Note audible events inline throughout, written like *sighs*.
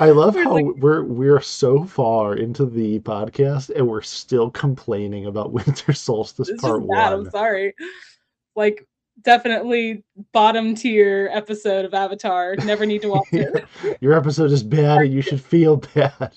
I love how like, we're we're so far into the podcast and we're still complaining about *laughs* Winter Solstice Part One. I'm sorry. Like definitely bottom tier episode of Avatar. Never need to *laughs* watch it. Your episode is bad and you should feel bad.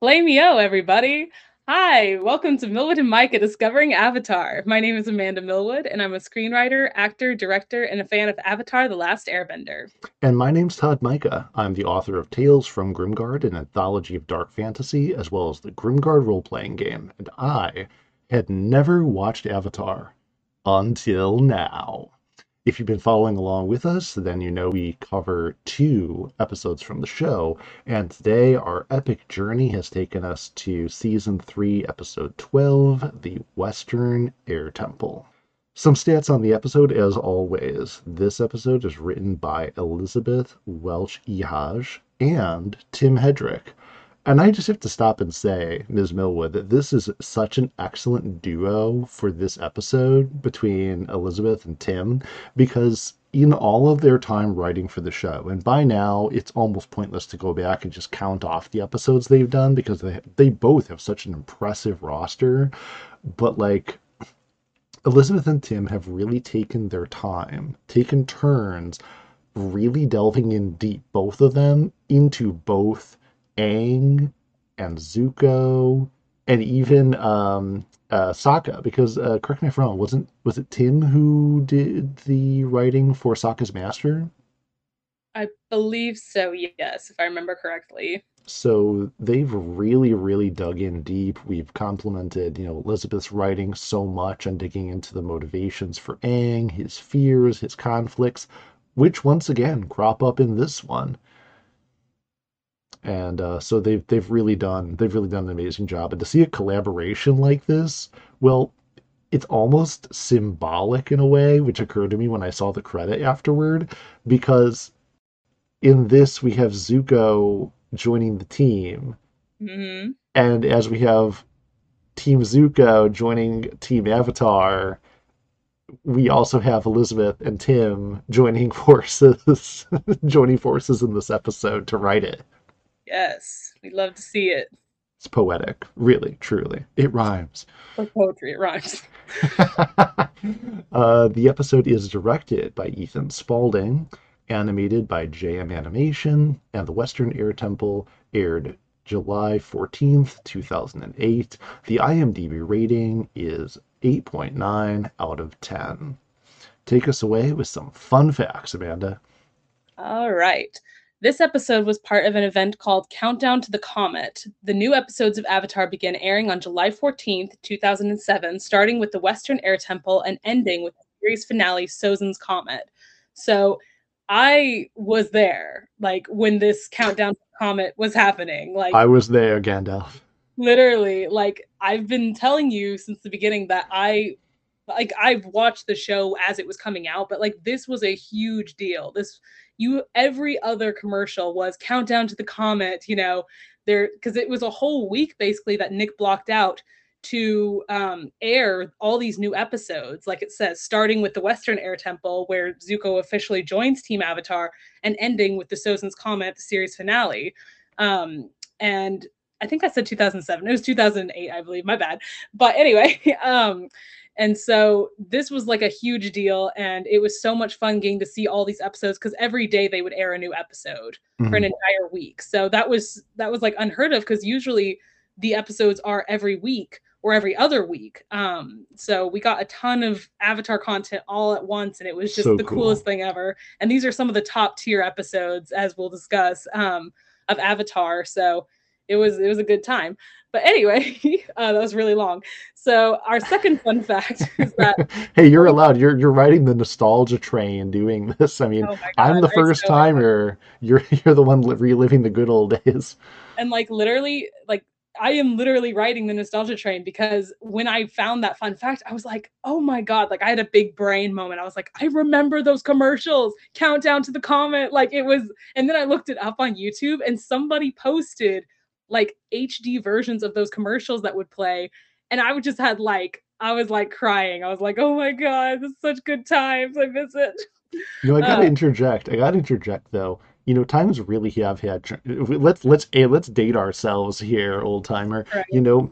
Blame yo, everybody. Hi, welcome to Milwood and Mika Discovering Avatar. My name is Amanda Milwood, and I'm a screenwriter, actor, director, and a fan of Avatar The Last Airbender. And my name's Todd Mika. I'm the author of Tales from Grimgard, an anthology of dark fantasy, as well as the Grimgard role playing game. And I had never watched Avatar until now. If you've been following along with us, then you know we cover two episodes from the show, and today our epic journey has taken us to season 3, episode 12, The Western Air Temple. Some stats on the episode, as always. This episode is written by Elizabeth Welch Ehasz and Tim Hedrick. And I just have to stop and say, Ms. Milwood, that this is such an excellent duo for this episode between Elizabeth and Tim because in all of their time writing for the show, and by now it's almost pointless to go back and just count off the episodes they've done because they they both have such an impressive roster, but like Elizabeth and Tim have really taken their time, taken turns really delving in deep both of them into both Aang and Zuko and even um, uh, Sokka, because uh, correct me if I'm wrong, wasn't was it Tim who did the writing for Sokka's master? I believe so. Yes, if I remember correctly. So they've really, really dug in deep. We've complimented, you know, Elizabeth's writing so much and digging into the motivations for Aang, his fears, his conflicts, which once again crop up in this one and uh, so they've they've really done they've really done an amazing job. And to see a collaboration like this, well, it's almost symbolic in a way, which occurred to me when I saw the credit afterward, because in this we have Zuko joining the team, mm-hmm. and as we have Team Zuko joining Team Avatar, we also have Elizabeth and Tim joining *laughs* forces, joining forces in this episode to write it. Yes, we'd love to see it. It's poetic, really, truly. It rhymes. Like poetry, it rhymes. *laughs* uh, the episode is directed by Ethan Spalding, animated by JM Animation, and the Western Air Temple aired July 14th, 2008. The IMDb rating is 8.9 out of 10. Take us away with some fun facts, Amanda. All right. This episode was part of an event called Countdown to the Comet. The new episodes of Avatar began airing on July 14th, 2007, starting with the Western Air Temple and ending with the series finale, Sozin's Comet. So I was there, like when this Countdown to the Comet was happening. Like I was there, Gandalf. Literally, like I've been telling you since the beginning that I like I've watched the show as it was coming out, but like this was a huge deal. This you every other commercial was countdown to the comet you know there because it was a whole week basically that nick blocked out to um, air all these new episodes. Like it says starting with the western air temple where zuko officially joins team avatar and ending with the sozin's comet the series finale. Um, and i think i said 2007 it was 2008 i believe. My bad. But anyway *laughs* um, and so this was like a huge deal. And it was so much fun getting to see all these episodes because every day they would air a new episode mm-hmm. for an mm-hmm. entire week. So that was that was like unheard of because usually the episodes are every week or every other week. Um, so we got a ton of Avatar content all at once, and it was just so the cool. coolest thing ever. And these are some of the top tier episodes, as we'll discuss, um, of Avatar. So it was it was a good time. But anyway, *laughs* uh, that was really long. So our second fun fact is that *laughs* hey, you're allowed. You're you're riding the nostalgia train doing this. I mean, oh God, I'm the first so timer. You're *laughs* you're the one reliving the good old days. And like literally, like I am literally riding the nostalgia train because when I found that fun fact, I was like, oh my God, like I had a big brain moment. I was like, I remember those commercials, countdown to the comet. Like it was, and then I looked it up on YouTube and somebody posted like HD versions of those commercials that would play. And I would just had like, I was like crying. I was like, oh my God, this is such good times. I miss it. You know, I gotta uh, interject. I gotta interject though. you know, times really have had. Let's let's let's date ourselves here, old timer. Right. You know,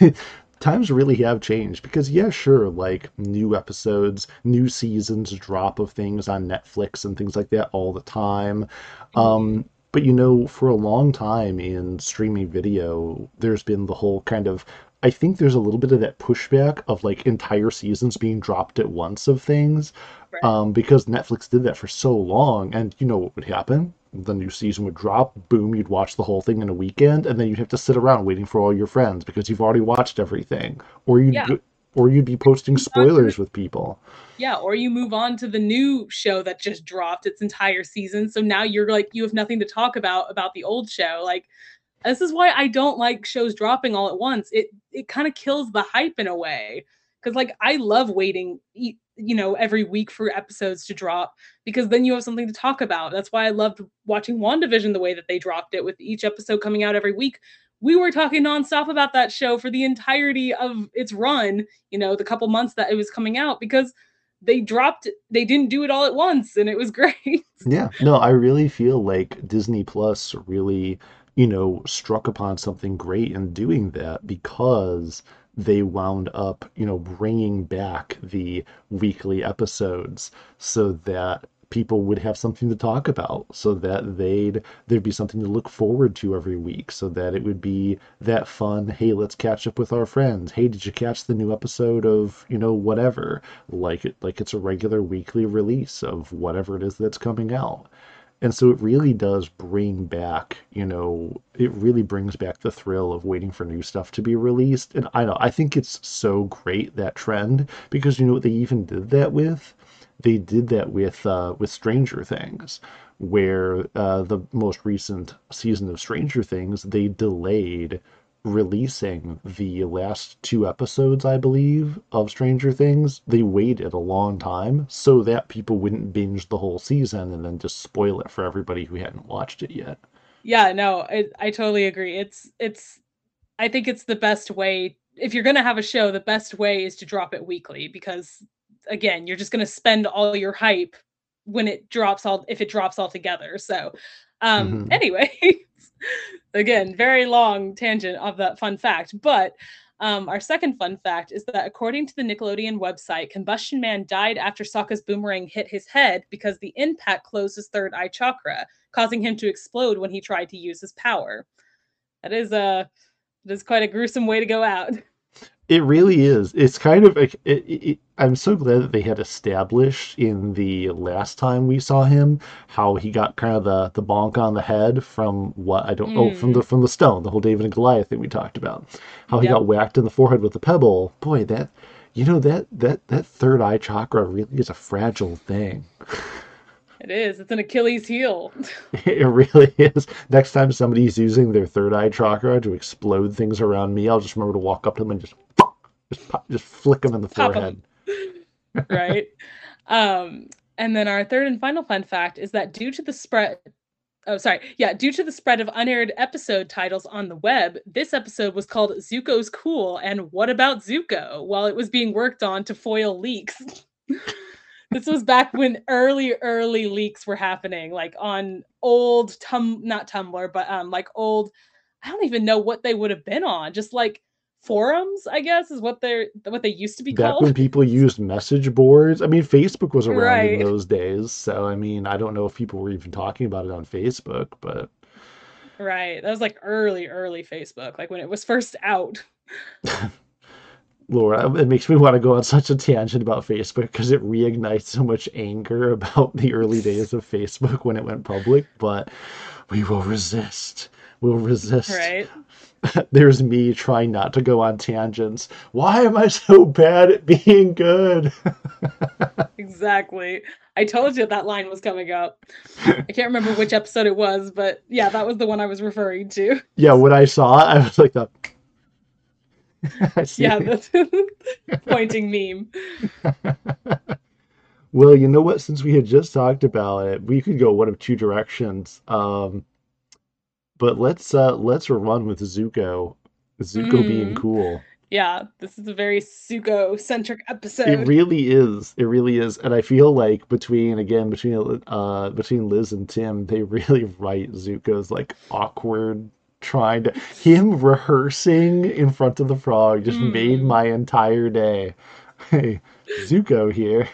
*laughs* times really have changed because yeah, sure, like new episodes, new seasons drop of things on Netflix and things like that all the time. Um, but you know, for a long time in streaming video, there's been the whole kind of I think there's a little bit of that pushback of like entire seasons being dropped at once of things Right. um, because Netflix did that for so long. And you know what would happen? The new season would drop, boom, you'd watch the whole thing in a weekend, and then you'd have to sit around waiting for all your friends because you've already watched everything, or you'd Yeah. go- or you'd be posting Move on to the- spoilers with people. Yeah, or you move on to the new show that just dropped its entire season. So now you're like you have nothing to talk about about the old show. Like this is why I don't like shows dropping all at once. It it kind of kills the hype in a way. Cuz like I love waiting you know every week for episodes to drop because then you have something to talk about. That's why I loved watching WandaVision the way that they dropped it with each episode coming out every week. We were talking nonstop about that show for the entirety of its run, you know, the couple months that it was coming out because they dropped they didn't do it all at once and it was *laughs* great. Yeah, no, I really feel like Disney Plus really, you know, struck upon something great in doing that because they wound up, you know, bringing back the weekly episodes so that people would have something to talk about, so that they'd there'd be something to look forward to every week, so that it would be that fun, hey, let's catch up with our friends. Hey, did you catch the new episode of, you know, whatever? Like it like it's a regular weekly release of whatever it is that's coming out. And so it really does bring back, you know, it really brings back the thrill of waiting for new stuff to be released. And I know, I think it's so great that trend because you know what they even did that with? They did that with uh, with Stranger Things, where uh, the most recent season of Stranger Things they delayed releasing the last two episodes, I believe, of Stranger Things. They waited a long time so that people wouldn't binge the whole season and then just spoil it for everybody who hadn't watched it yet. yeah no I, I totally agree it's it's i think it's the best way if you're going to have a show the best way is to drop it weekly because again you're just going to spend all your hype when it drops all if it drops all together so um Mhm. anyway *laughs* again very long tangent of that fun fact but um, our second fun fact is that according to the Nickelodeon website, Combustion Man died after Sokka's boomerang hit his head because the impact closed his third eye chakra, causing him to explode when he tried to use his power. That is a that is quite a gruesome way to go out. *laughs* It really is. It's kind of like it, it, I'm so glad that they had established in the last time we saw him how he got kind of the the bonk on the head from what I don't oh from the mm. from the stone, the whole David and Goliath thing we talked about. How he Yep. got whacked in the forehead with a pebble. Boy, that you know that that that third eye chakra really is a fragile thing. *laughs* It is. It's an Achilles heel. *laughs* *laughs* It really is. Next time somebody's using their third eye chakra to explode things around me, I'll just remember to walk up to them and just just pop, just flick them in the Pop forehead. *laughs* right? Um, and then our third and final fun fact is that due to the spread oh sorry, yeah, due to the spread of unaired episode titles on the web, this episode was called Zuko's Cool and What About Zuko while it was being worked on to foil leaks. This was back when early, early leaks were happening, like on old tum not Tumblr, but um like old I don't even know what they would have been on, just like forums, I guess, is what they're what they used to be Back called. when people used message boards, I mean, Facebook was around in those days, so I mean, I don't know if people were even talking about it on Facebook, but Right. That was like early, early Facebook, like when it was first out. *laughs* Laura, it makes me want to go on such a tangent about Facebook because it reignites so much anger *laughs* about the early days of Facebook when it went public, but we will resist. We'll resist. Right. *laughs* There's me trying not to go on tangents. Why am I so bad at being good? *laughs* Exactly. I told you that line was coming up. I can't remember which episode it was, but yeah, that was the one I was referring to. yeah, when I saw it, I was like, the... *laughs* Yeah, *laughs* the pointing meme. *laughs* Well, you know what? Since we had just talked about it, we could go one of two directions. Um, but let's uh let's run with Zuko. Zuko being Mhm. cool. Yeah, this is a very Zuko centric episode. It really is. It really is. And I feel like between again between uh between Liz and Tim, they really write Zuko's like awkward trying to him rehearsing in front of the frog just made Mm. my entire day. Hey, Zuko here.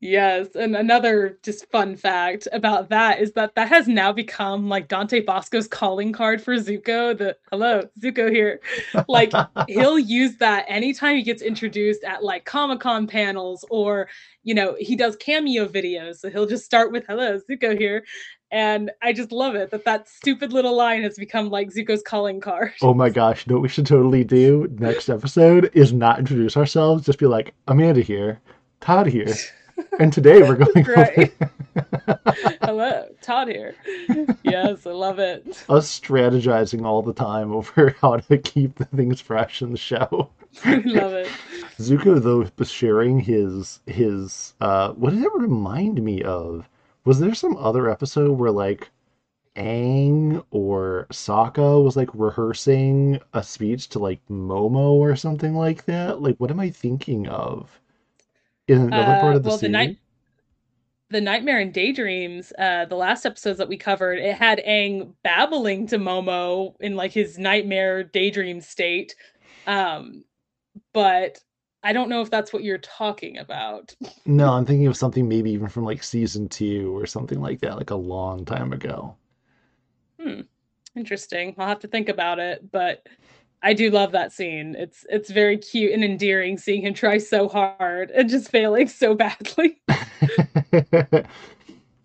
Yes, and another just fun fact about that is that that has now become like Dante Basco's calling card for Zuko. The hello, Zuko here. Like *laughs* he'll use that anytime he gets introduced at like Comic-Con panels or you know, he does cameo videos. So he'll just start with hello, Zuko here. And I just love it that that stupid little line has become like Zuko's calling card. Oh my gosh, you know what we should totally do next episode is not introduce ourselves, just be like, Amanda here, Todd here. *laughs* And today we're going Right. *laughs* hello, Todd here. Yes, I love it. us strategizing all the time over *laughs* how to keep the things fresh in the show. love it. Zuko though was sharing his his uh what did it remind me of? Was there some other episode where like Aang or Sokka was like rehearsing a speech to like Momo or something like that? Like what am I thinking of? In another part Uh, of the well, the night, the Nightmare and Daydreams, uh, the last episodes that we covered, it had Aang babbling to Momo in like his nightmare daydream state. Um, but I don't know if that's what you're talking about. *laughs* No, I'm thinking of something maybe even from like season two or something like that, like a long time ago. Hmm, interesting. I'll have to think about it, but I do love that scene. It's it's very cute and endearing seeing him try so hard and just failing so badly. *laughs* *laughs*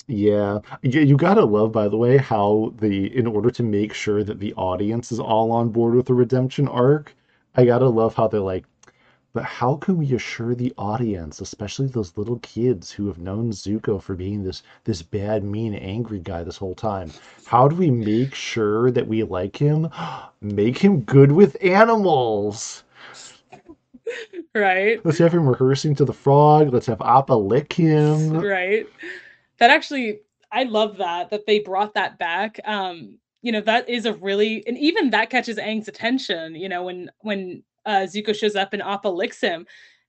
Yeah, you, you gotta love, by the way, how the in order to make sure that the audience is all on board with the redemption arc, I gotta love how they're like, but how can we assure the audience, especially those little kids who have known Zuko for being this this bad, mean, angry guy this whole time? How do we make sure that we like him? *gasps* Make him good with animals. right? Let's have him rehearsing to the frog. Let's have Appa lick him. right that actually i love that that they brought that back um you know that is a really and even that catches Aang's attention you know when when uh zuko shows up and appa licks him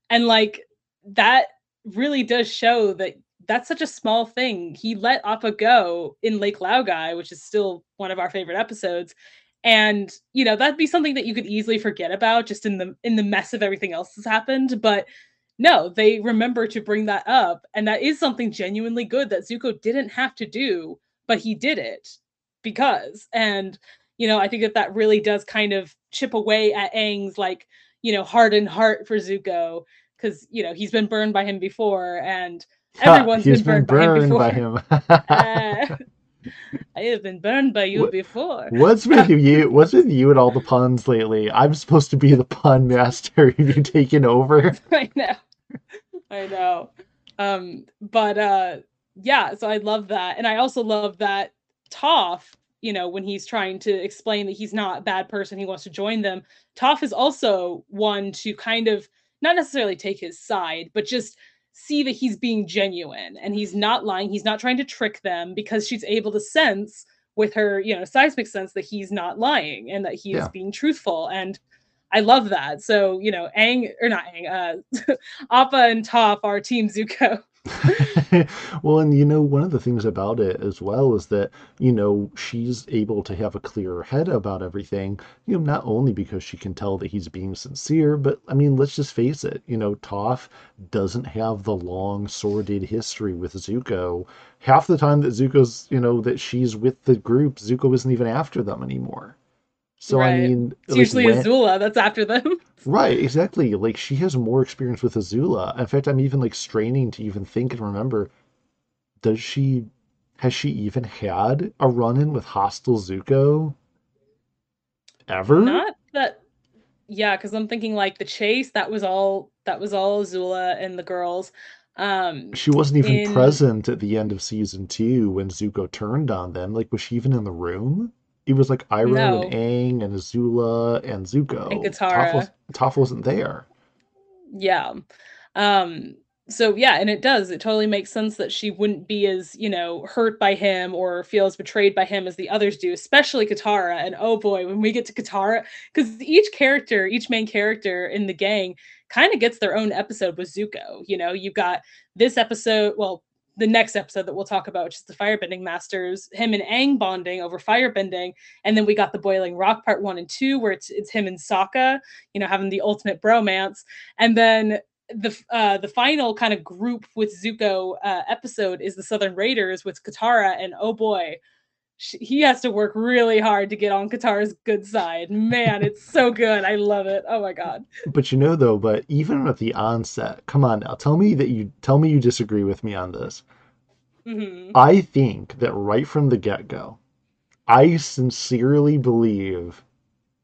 and like that really does show that that's such a small thing he let appa go in lake laogai which is still one of our favorite episodes and you know that'd be something that you could easily forget about just in the in the mess of everything else that's happened but no, they remember to bring that up. And that is something genuinely good that Zuko didn't have to do, but he did it because. And, you know, I think that that really does kind of chip away at Aang's, like, you know, hardened heart for Zuko because, you know, he's been burned by him before and *laughs* everyone's been been burned, by him before. by him. Uh, I have been burned by you What- before. What's *laughs* with you? What's with you and all the puns lately? I'm supposed to be the pun master. *laughs* Have you taken over? I know. I know. Um, but uh yeah, so I love that. And I also love that Toph, you know, when he's trying to explain that he's not a bad person, he wants to join them. Toph is also one to kind of not necessarily take his side, but just see that he's being genuine and he's not lying. He's not trying to trick them because she's able to sense with her, you know, seismic sense that he's not lying and that he is being truthful. And I love that. So, you know, Aang or not Aang, uh *laughs* Appa and Toph are Team Zuko. *laughs* well, and you know, one of the things about it as well is that, you know, she's able to have a clearer head about everything, you know, not only because she can tell that he's being sincere, but I mean, let's just face it, you know, Toph doesn't have the long, sordid history with Zuko. Half the time that Zuko's, you know, that she's with the group, Zuko isn't even after them anymore. So, I mean, It's like, usually when- Azula that's after them. *laughs* Right, exactly. Like she has more experience with Azula. In fact, I'm even like straining to even think and remember, does she has she even had a run-in with hostile Zuko ever? Not that yeah, because I'm thinking like the chase, that was all that was all Azula and the girls. Um She wasn't even in present at the end of season two when Zuko turned on them. Like, was she even in the room? It was like Iroh No. and Aang and Azula and Zuko. And Toph, Katara. was, Toph wasn't there. yeah. Um so yeah, and it does. It totally makes sense that she wouldn't be as, you know, hurt by him or feel as betrayed by him as the others do, especially Katara. And oh boy, when we get to Katara, because each character, each main character in the gang kind of gets their own episode with Zuko. You know, you've got this episode, well, the next episode that we'll talk about, which is the firebending masters, him and Aang bonding over firebending, and then we got the boiling rock part one and two, where it's it's him and Sokka, you know, having the ultimate bromance, and then the uh the final kind of group with Zuko uh episode is the Southern Raiders with Katara, and oh boy, she, he has to work really hard to get on Katara's good side. Man, it's so good. I love it. Oh my god. But you know though, but even at the onset, come on now, tell me that you tell me you disagree with me on this. Mm-hmm. I think that right from the get go, I sincerely believe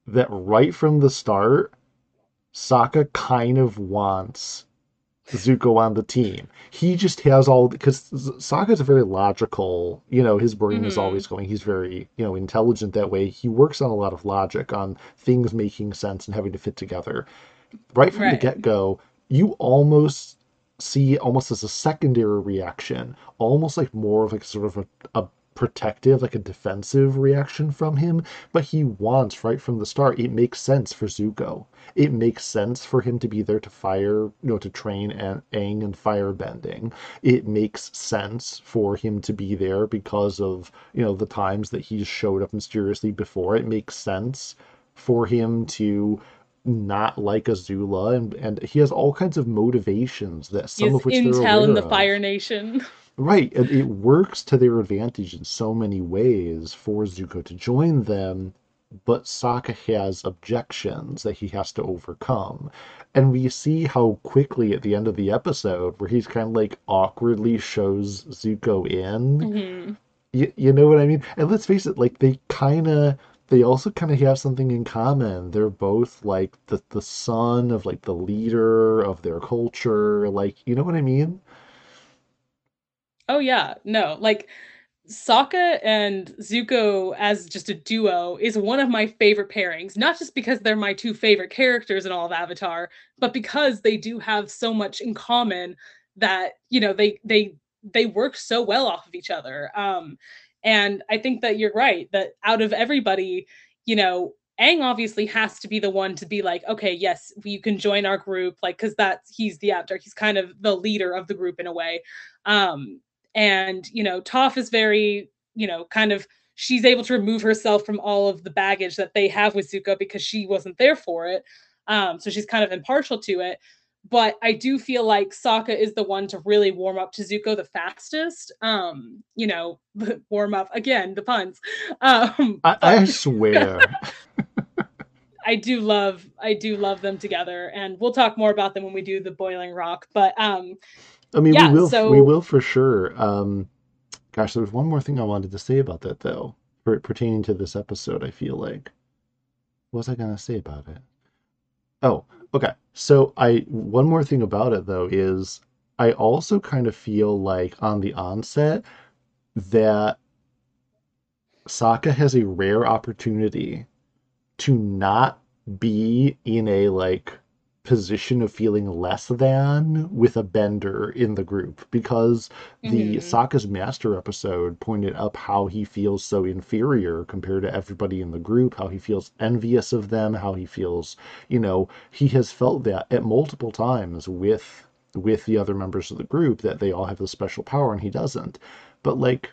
that right from the start, Sokka kind of wants Zuko on the team. He just has all because Sokka's a very logical, you know, his brain mm-hmm. is always going. He's very, you know, intelligent that way. He works on a lot of logic on things making sense and having to fit together. Right from right. the get go, you almost see almost as a secondary reaction, almost like more of like sort of a, a protective, like a defensive reaction from him, but he wants right from the start. It makes sense for Zuko. It makes sense for him to be there to fire, you know, to train and Aang and firebending. It makes sense for him to be there because of, you know, the times that he's showed up mysteriously before. It makes sense for him to not like Azula and and he has all kinds of motivations that some of which intel in the of. Fire Nation. *laughs* Right. And it works to their advantage in so many ways for Zuko to join them, but Sokka has objections that he has to overcome. And we see how quickly at the end of the episode, where he's kind of like awkwardly shows Zuko in. Mm-hmm. You, you know what I mean? And let's face it, like they kind of they also kind of have something in common. They're both like the the son of like the leader of their culture. Like, you know what I mean? Oh yeah, no, like Sokka and Zuko as just a duo is one of my favorite pairings, not just because they're my two favorite characters in all of Avatar, but because they do have so much in common that, you know, they they they work so well off of each other. Um and I think that you're right that out of everybody, you know, Aang obviously has to be the one to be like, okay, yes, you can join our group, like, because that's he's the actor, he's kind of the leader of the group in a way. Um, and you know Toph is very you know kind of she's able to remove herself from all of the baggage that they have with Zuko because she wasn't there for it um so she's kind of impartial to it but I do feel like Sokka is the one to really warm up to Zuko the fastest. Um, you know, *laughs* warm up again, the puns. Um, I, I swear. *laughs* I do love I do love them together and we'll talk more about them when we do the boiling rock but um I mean, yeah, we will, so... we will for sure. Um, gosh, there was one more thing I wanted to say about that though, for, pertaining to this episode. I feel like, what was I gonna say about it? Oh, okay. So I one more thing about it though is I also kind of feel like on the onset that Sokka has a rare opportunity to not be in a like position of feeling less than with a bender in the group because the mm-hmm. Sokka's master episode pointed up how he feels so inferior compared to everybody in the group, how he feels envious of them, how he feels, you know, he has felt that at multiple times with with the other members of the group that they all have this special power and he doesn't. But like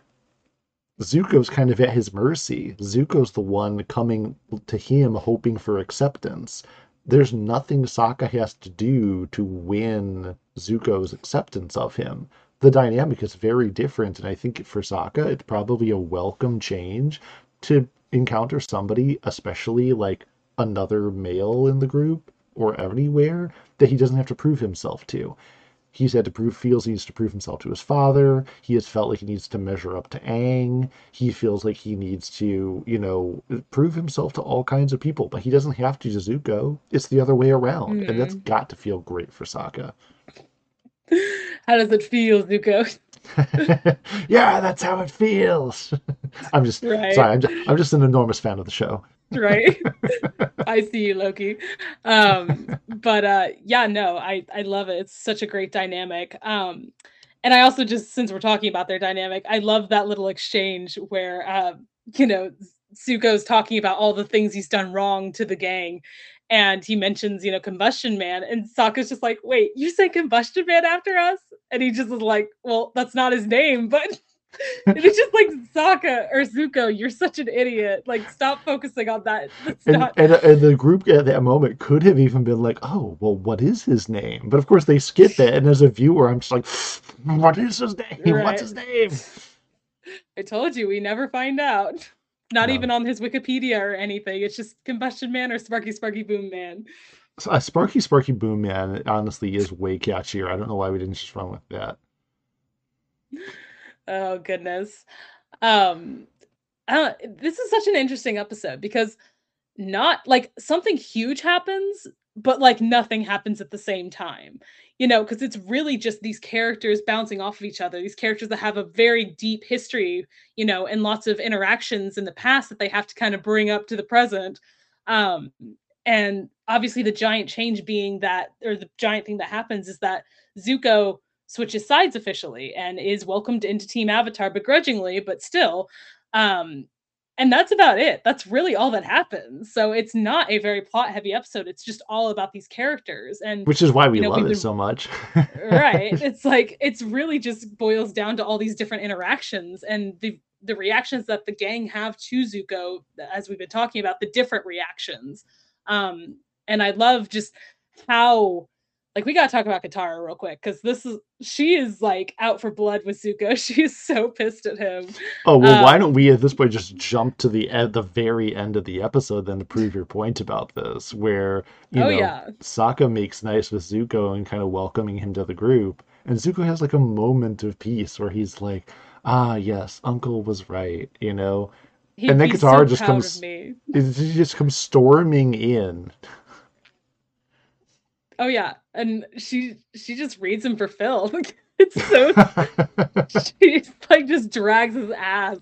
Zuko's kind of at his mercy. Zuko's the one coming to him hoping for acceptance there's nothing Sokka has to do to win Zuko's acceptance of him. The dynamic is very different, and I think for Sokka, it's probably a welcome change to encounter somebody, especially like another male in the group or anywhere, that he doesn't have to prove himself to he's had to prove feels he needs to prove himself to his father he has felt like he needs to measure up to Aang he feels like he needs to you know prove himself to all kinds of people but he doesn't have to Zuko it's the other way around mm-hmm. and that's mm-hmm. got to feel great for Sokka *laughs* how does it feel Zuko *laughs* yeah that's how it feels *laughs* I'm just right. sorry I'm just, I'm just an enormous fan of the show right? *laughs* I see you loki. Um but uh yeah no i i love it. It's such a great dynamic. Um and i also just since we're talking about their dynamic i love that little exchange where uh you know zuko's talking about all the things he's done wrong to the gang and he mentions you know combustion man and Sokka's just like wait you say combustion man after us? And he just was like well that's not his name but *laughs* it's just like Sokka or Zuko, you're such an idiot. Like, stop focusing on that. *laughs* And, not... and, and, the group at that moment could have even been like, oh, well, what is his name? But of course, they skip that. And as a viewer, I'm just like, what is his name? Right. What's his name? I told you, we never find out. Not no. even on his Wikipedia or anything. It's just Combustion Man or Sparky Sparky Boom Man. Uh, Sparky Sparky Boom Man honestly is way catchier. I don't know why we didn't just run with that. *laughs* Oh goodness. Um uh, this is such an interesting episode because not like something huge happens, but like nothing happens at the same time. You know, because it's really just these characters bouncing off of each other, these characters that have a very deep history, you know, and lots of interactions in the past that they have to kind of bring up to the present. Um, and obviously the giant change being that, or the giant thing that happens is that Zuko switches sides officially and is welcomed into Team Avatar begrudgingly, but still. Um, and that's about it. That's really all that happens. So it's not a very plot heavy episode. It's just all about these characters, and which is why we you know, love it so much. *laughs* right? *laughs* It's like it's really just boils down to all these different interactions and the the reactions that the gang have to Zuko, as we've been talking about, the different reactions. Um, and I love just how like we gotta talk about Katara real quick because this is she is like out for blood with Zuko. *laughs* She's so pissed at him. Oh well, um, why don't we at this point just jump to the at the very end of the episode then to prove your point about this, where you oh, know yeah. Sokka makes nice with Zuko and kind of welcoming him to the group, and Zuko has like a moment of peace where he's like, "Ah, yes, Uncle was right," you know. He'd and then Katara so just comes, he just comes storming in. Oh yeah, and she she just reads him for Phil. *laughs* it's so *laughs* she like just drags his ass,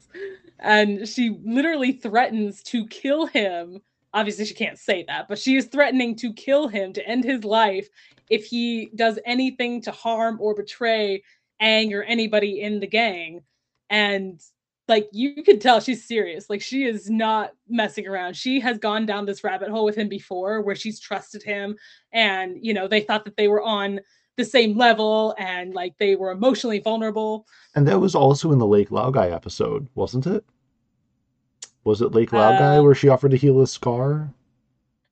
and she literally threatens to kill him. Obviously, she can't say that, but she is threatening to kill him to end his life if he does anything to harm or betray Aang or anybody in the gang. And like you could tell she's serious. Like she is not messing around. She has gone down this rabbit hole with him before where she's trusted him and you know they thought that they were on the same level and like they were emotionally vulnerable. And that was also in the lake laogai episode wasn't it? Was it lake laogai uh, where she offered to heal his scar?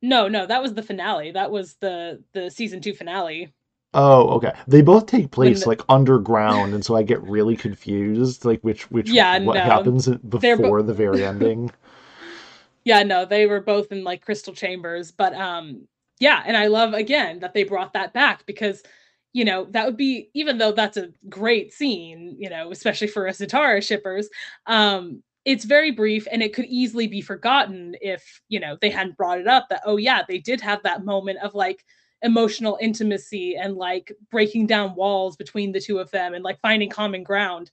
No no that was the finale. That was the the season two finale Oh, okay. They both take place the, like underground, and so I get really confused, like which which yeah, what no. happens before bo- the very ending. *laughs* yeah, no, they were both in like crystal chambers, but um, yeah, and I love again that they brought that back because you know that would be even though that's a great scene, you know, especially for us Zutara shippers, um, it's very brief and it could easily be forgotten if you know they hadn't brought it up that oh yeah they did have that moment of like emotional intimacy and like breaking down walls between the two of them and like finding common ground.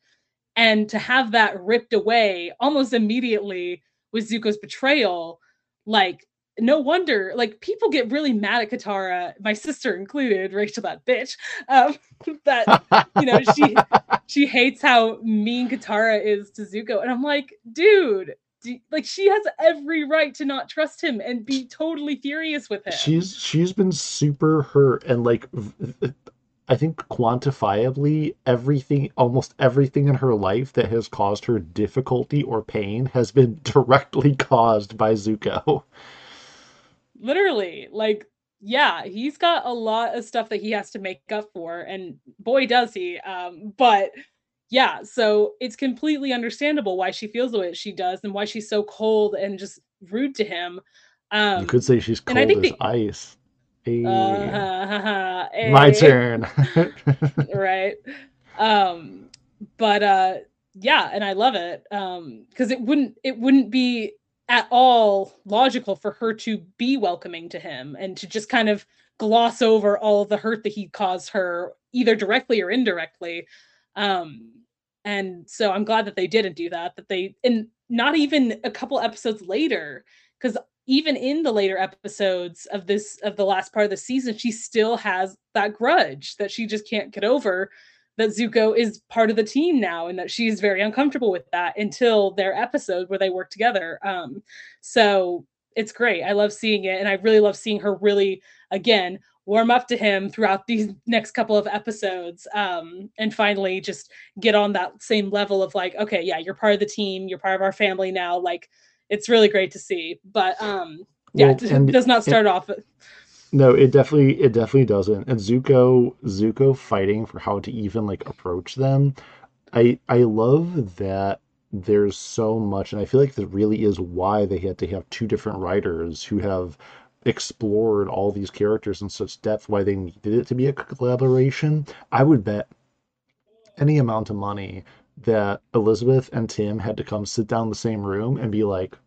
And to have that ripped away almost immediately with Zuko's betrayal, like no wonder like people get really mad at Katara, my sister included, Rachel that bitch. Um, *laughs* that you know she *laughs* she hates how mean Katara is to Zuko, and I'm like, dude, like she has every right to not trust him and be totally furious with him. She's she's been super hurt and like I think quantifiably everything almost everything in her life that has caused her difficulty or pain has been *laughs* directly caused by Zuko. Literally, like yeah, he's got a lot of stuff that he has to make up for and boy does he. Um but yeah, so it's completely understandable why she feels the way she does and why she's so cold and just rude to him. Um, you could say she's cold as the, ice. Hey. Uh, hey. My turn. *laughs* right. Um, but uh, yeah, and I love it um, because it wouldn't it wouldn't be at all logical for her to be welcoming to him and to just kind of gloss over all of the hurt that he caused her either directly or indirectly um and so i'm glad that they didn't do that that they and not even a couple episodes later because even in the later episodes of this of the last part of the season, she still has that grudge that she just can't get over that Zuko is part of the team now and that she's very uncomfortable with that until their episode where they work together. Um, so it's great. I love seeing it. And I really love seeing her really, again, warm up to him throughout these next couple of episodes um, and finally just get on that same level of like, okay, yeah, you're part of the team, you're part of our family now. Like, it's really great to see. But um, yeah, well, it does not start off. No, it definitely it definitely doesn't. And Zuko Zuko fighting for how to even like approach them. I I love that there's so much and I feel like that really is why they had to have two different writers who have explored all these characters in such depth why they needed it to be a collaboration. I would bet any amount of money that Elizabeth and Tim had to come sit down in the same room and be like,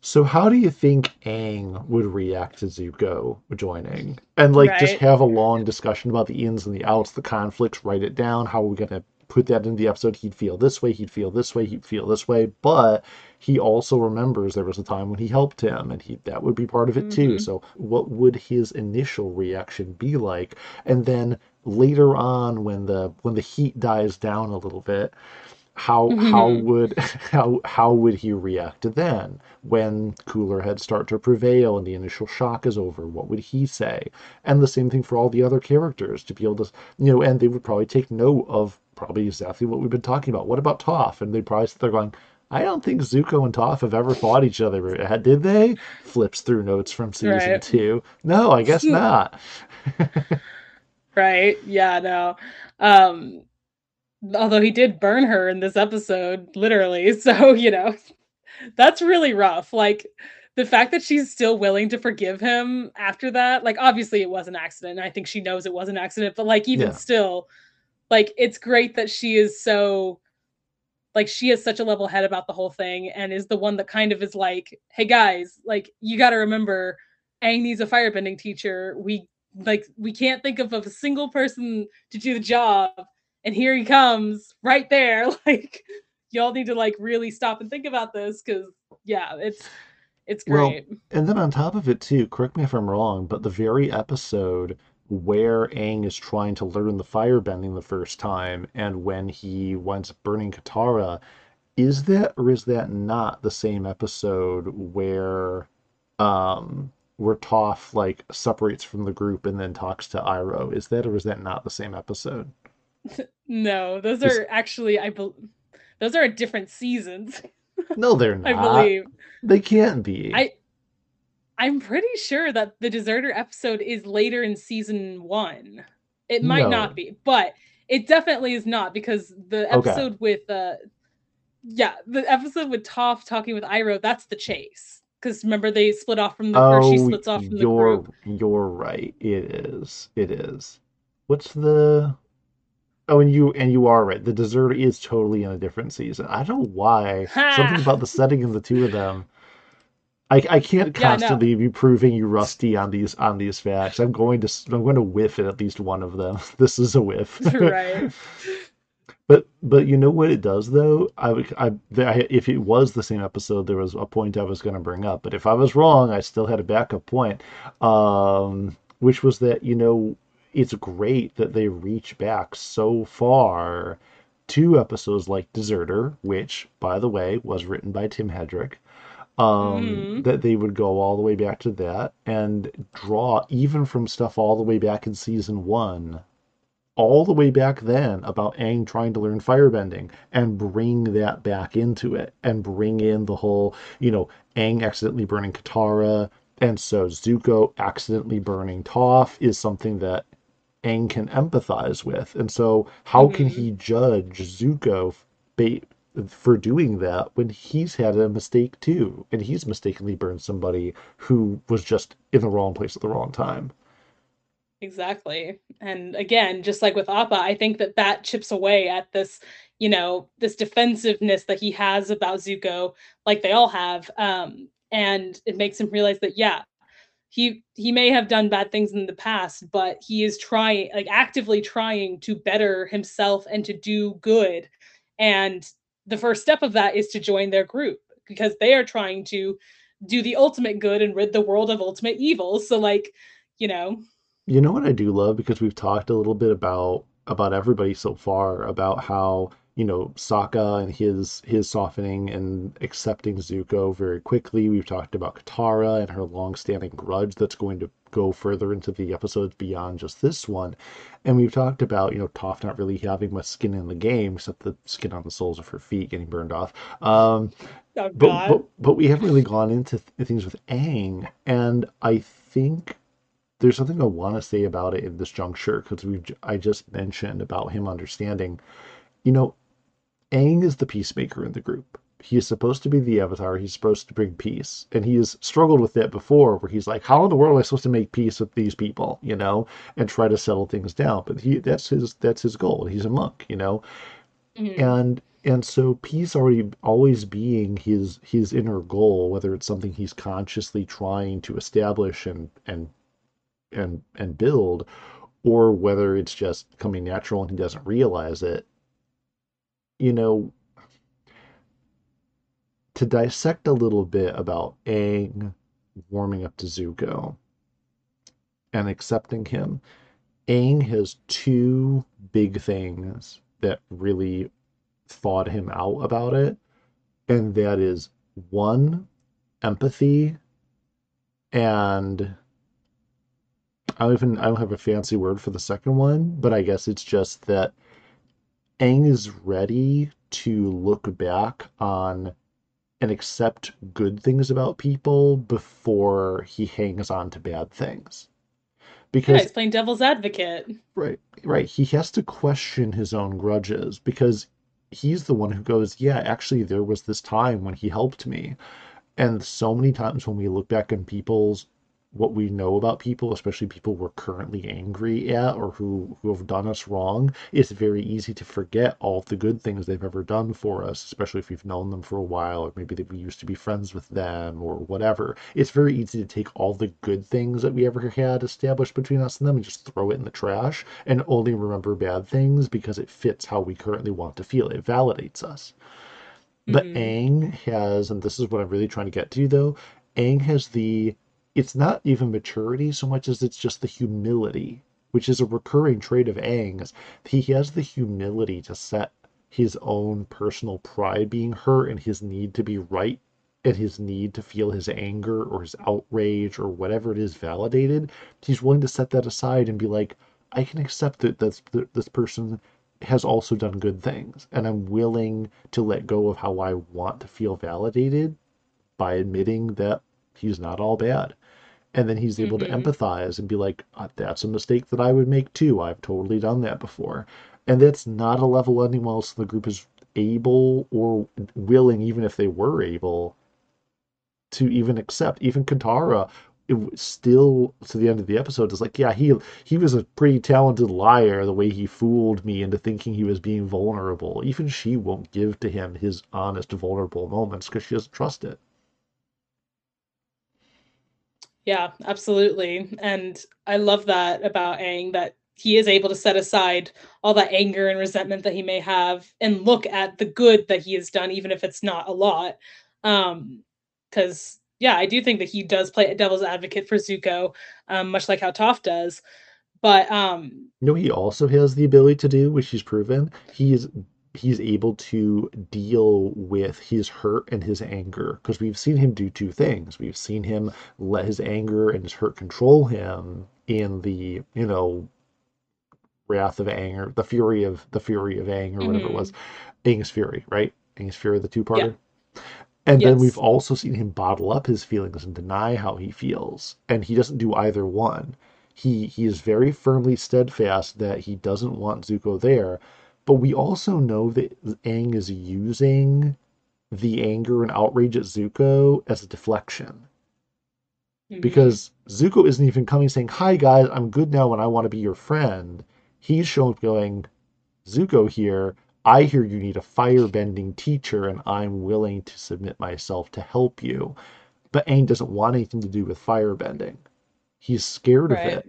so how do you think Aang would react to Zuko joining? And like right. just have a long discussion about the ins and the outs, the conflicts, write it down, how are we gonna put that in the episode? He'd feel this way, he'd feel this way, he'd feel this way, but he also remembers there was a time when he helped him and he that would be part of it mm-hmm. too. So what would his initial reaction be like? And then later on when the when the heat dies down a little bit, how mm-hmm. how would *laughs* how how would he react then when cooler heads start to prevail and the initial shock is over what would he say and the same thing for all the other characters to be able to you know and they would probably take note of probably exactly what we've been talking about what about Toph and they probably they're going I don't think Zuko and Toph have ever fought each other. Did they? Flips through notes from season right. two. No, I guess *laughs* not. right. Yeah, no. Um, although he did burn her in this episode, literally. *laughs* So, you know, that's really rough. Like the fact that she's still willing to forgive him after that, like obviously it was an accident. I think she knows it was an accident, but like even yeah. still, like it's great that she is so like she is such a level head about the whole thing and is the one that kind of is like, hey guys, like you gotta remember Aang needs a firebending teacher. We like we can't think of a single person to do the job. And here he comes right there. *laughs* Like y'all need to like really stop and think about this because yeah it's it's great. well, and then on top of it too correct me if i'm wrong but the very episode where Aang is trying to learn the firebending the first time and when he went burning Katara, is that or is that not the same episode where um where Toph like separates from the group and then talks to Iroh? Is that or is that not the same episode? *laughs* No, those are actually I believe those are different seasons. No, they're *laughs* not. I believe they can't be. I I'm pretty sure that the deserter episode is later in season one. It might no. not be, but it definitely is not because the episode okay. with uh yeah, the episode with Toph talking with Iroh, that's the chase. Because remember they split off from the oh, or she splits off from the group. You're right. It is. It is. What's the Oh, and you and you are right. The deserter is totally in a different season. I don't know why. *laughs* Something about the setting of the two of them. I, I can't constantly yeah, no. be proving you rusty on these on these facts. I'm going to I'm going to whiff at at least one of them. *laughs* This is a whiff. *laughs* right. *laughs* But but you know what it does though. I, I if it was the same episode, there was a point I was going to bring up. But if I was wrong, I still had a backup point, um, which was that you know it's great that they reach back so far to episodes like Deserter, which, by the way, was written by Tim Hedrick. Um, mm-hmm. That they would go all the way back to that and draw even from stuff all the way back in season one, all the way back then about Aang trying to learn firebending and bring that back into it and bring in the whole, you know, Aang accidentally burning Katara, and so Zuko accidentally burning Toph is something that Aang can empathize with. And so, how mm-hmm. can he judge Zuko for doing that when he's had a mistake too? And he's mistakenly burned somebody who was just in the wrong place at the wrong time. Exactly. And again, just like with Appa, I think that that chips away at this, you know, this defensiveness that he has about Zuko, like they all have. Um, and it makes him realize that, yeah, he he may have done bad things in the past but he is trying like actively trying to better himself and to do good and the first step of that is to join their group because they are trying to do the ultimate good and rid the world of ultimate evil. So like, you know. You know what I do love because we've talked a little bit about about everybody so far about how you know Sokka and his his softening and accepting Zuko very quickly. We've talked about Katara and her long-standing grudge that's going to go further into the episodes beyond just this one. And we've talked about, you know, Toph not really having much skin in the game, except the skin on the soles of her feet getting burned off. Um, oh, but, but, but we haven't really gone into th- things with Aang, and I think there's something I want to say about it in this juncture because we I just mentioned about him understanding, you know, Aang is the peacemaker in the group. He is supposed to be the avatar. He's supposed to bring peace. And he has struggled with that before, where he's like, How in the world am I supposed to make peace with these people, you know, and try to settle things down? But he that's his that's his goal. He's a monk, you know. Mm-hmm. And and so peace already always being his his inner goal, whether it's something he's consciously trying to establish and and and and build, or whether it's just coming natural and he doesn't realize it, you know, to dissect a little bit about Aang warming up to Zuko and accepting him, Aang has two big things that really thawed him out about it. And that is one, empathy, and I don't even I don't have a fancy word for the second one, but I guess it's just that Aang is ready to look back on and accept good things about people before he hangs on to bad things. Because yeah, he's playing devil's advocate. Right, right. He has to question his own grudges because he's the one who goes, Yeah, actually there was this time when he helped me. And so many times when we look back on people's what we know about people, especially people we're currently angry at or who, who have done us wrong, it's very easy to forget all the good things they've ever done for us, especially if we've known them for a while or maybe that we used to be friends with them or whatever. It's very easy to take all the good things that we ever had established between us and them and just throw it in the trash and only remember bad things because it fits how we currently want to feel. It validates us. But mm-hmm. Aang has, and this is what I'm really trying to get to though, Aang has the it's not even maturity so much as it's just the humility, which is a recurring trait of Aang's. He has the humility to set his own personal pride being hurt and his need to be right and his need to feel his anger or his outrage or whatever it is validated. He's willing to set that aside and be like, I can accept that this, this person has also done good things and I'm willing to let go of how I want to feel validated by admitting that he's not all bad and then he's able mm-hmm. to empathize and be like uh, that's a mistake that i would make too. I've totally done that before. And that's not a level anyone else in the group is able or willing even if they were able to even accept. Even katara it still to the end of the episode is like yeah he he was a pretty talented liar the way he fooled me into thinking he was being vulnerable. Even she won't give to him his honest vulnerable moments because she doesn't trust it yeah, absolutely. And I love that about Aang that he is able to set aside all that anger and resentment that he may have and look at the good that he has done, even if it's not a lot. Um, because yeah, I do think that he does play a devil's advocate for Zuko, um, much like how Toph does. But um, you know, he also has the ability to do, which he's proven. He's he's able to deal with his hurt and his anger because we've seen him do two things we've seen him let his anger and his hurt control him in the you know wrath of anger the fury of the fury of Aang or whatever mm-hmm. it was Aang's fury right Aang's fury the two-parter yeah. and yes. then we've also seen him bottle up his feelings and deny how he feels and he doesn't do either one he he is very firmly steadfast that he doesn't want Zuko there but we also know that Aang is using the anger and outrage at Zuko as a deflection. Mm-hmm. Because Zuko isn't even coming saying, Hi guys, I'm good now and I want to be your friend. He's showing going, Zuko here, I hear you need a firebending teacher and I'm willing to submit myself to help you. But Aang doesn't want anything to do with firebending. He's scared right. of it.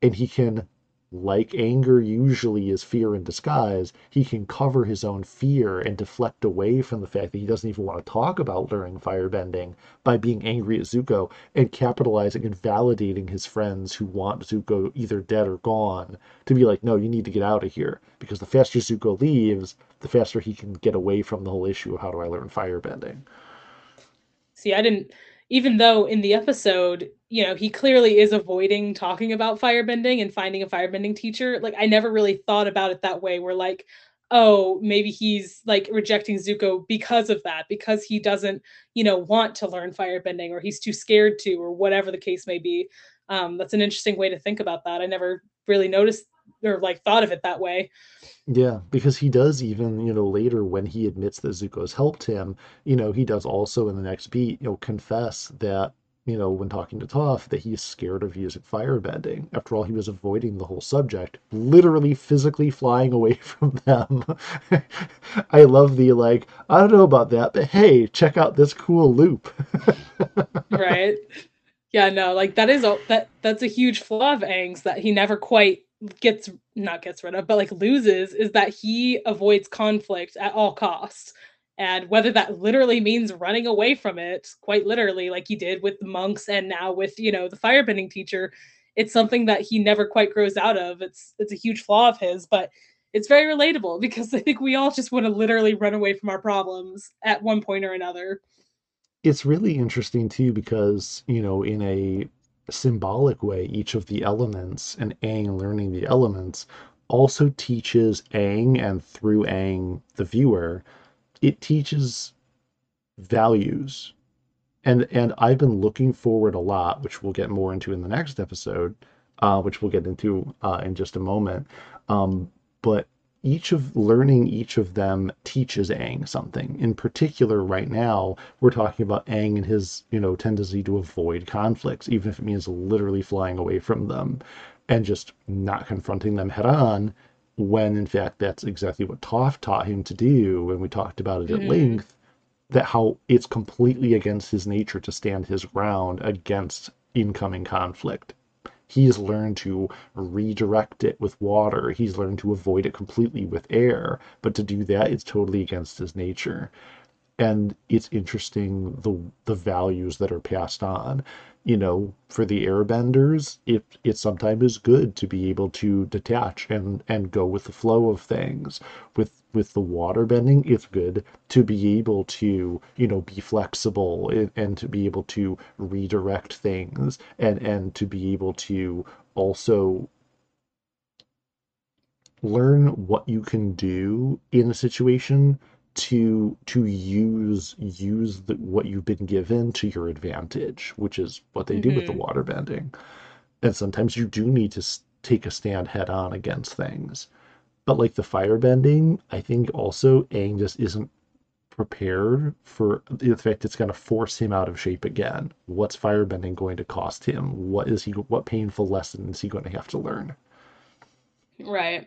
And he can like anger usually is fear in disguise, he can cover his own fear and deflect away from the fact that he doesn't even want to talk about learning firebending by being angry at Zuko and capitalizing and validating his friends who want Zuko either dead or gone to be like, no, you need to get out of here. Because the faster Zuko leaves, the faster he can get away from the whole issue of how do I learn firebending. See, I didn't even though in the episode, you know, he clearly is avoiding talking about firebending and finding a firebending teacher, like I never really thought about it that way where like oh, maybe he's like rejecting Zuko because of that, because he doesn't, you know, want to learn firebending or he's too scared to or whatever the case may be. Um, that's an interesting way to think about that. I never really noticed or like thought of it that way. Yeah, because he does even, you know, later when he admits that Zuko's helped him, you know, he does also in the next beat, you know, confess that, you know, when talking to Toph, that he's scared of using firebending. After all, he was avoiding the whole subject, literally physically flying away *laughs* from them. *laughs* I love the like, I don't know about that, but hey, check out this cool loop. *laughs* right. Yeah, no, like that is a that that's a huge flaw of Aang's that he never quite gets not gets rid of, but like loses is that he avoids conflict at all costs. And whether that literally means running away from it, quite literally, like he did with the monks and now with, you know, the firebending teacher, it's something that he never quite grows out of. It's it's a huge flaw of his, but it's very relatable *laughs* because I think we all just want to literally run away from our problems at one point or another. It's really interesting too because, you know, in a symbolic way each of the elements and Aang learning the elements also teaches Aang and through Aang the viewer it teaches values. And and I've been looking forward a lot which we'll get more into in the next episode uh, which we'll get into uh, in just a moment. Um, but each of learning each of them teaches Aang something. In particular, right now, we're talking about Aang and his, you know, tendency to avoid conflicts, even if it means literally flying away from them and just not confronting them head on, when in fact that's exactly what Toph taught him to do. And we talked about it at mm-hmm. length that how it's completely against his nature to stand his ground against incoming conflict. He's learned to redirect it with water. He's learned to avoid it completely with air. But to do that, it's totally against his nature. And it's interesting the the values that are passed on you know, for the airbenders, it it sometimes is good to be able to detach and and go with the flow of things. With with the water bending, it's good to be able to, you know, be flexible and, and to be able to redirect things and and to be able to also learn what you can do in a situation to to use use the, what you've been given to your advantage, which is what they mm-hmm. do with the mm-hmm. water bending. And sometimes you do need to take a stand head on against things. But like the fire bending, I think also Aang just isn't prepared for the fact it's going to force him out of shape again. What's firebending going to cost him? What is he? What painful lesson is he going to have to learn? Right.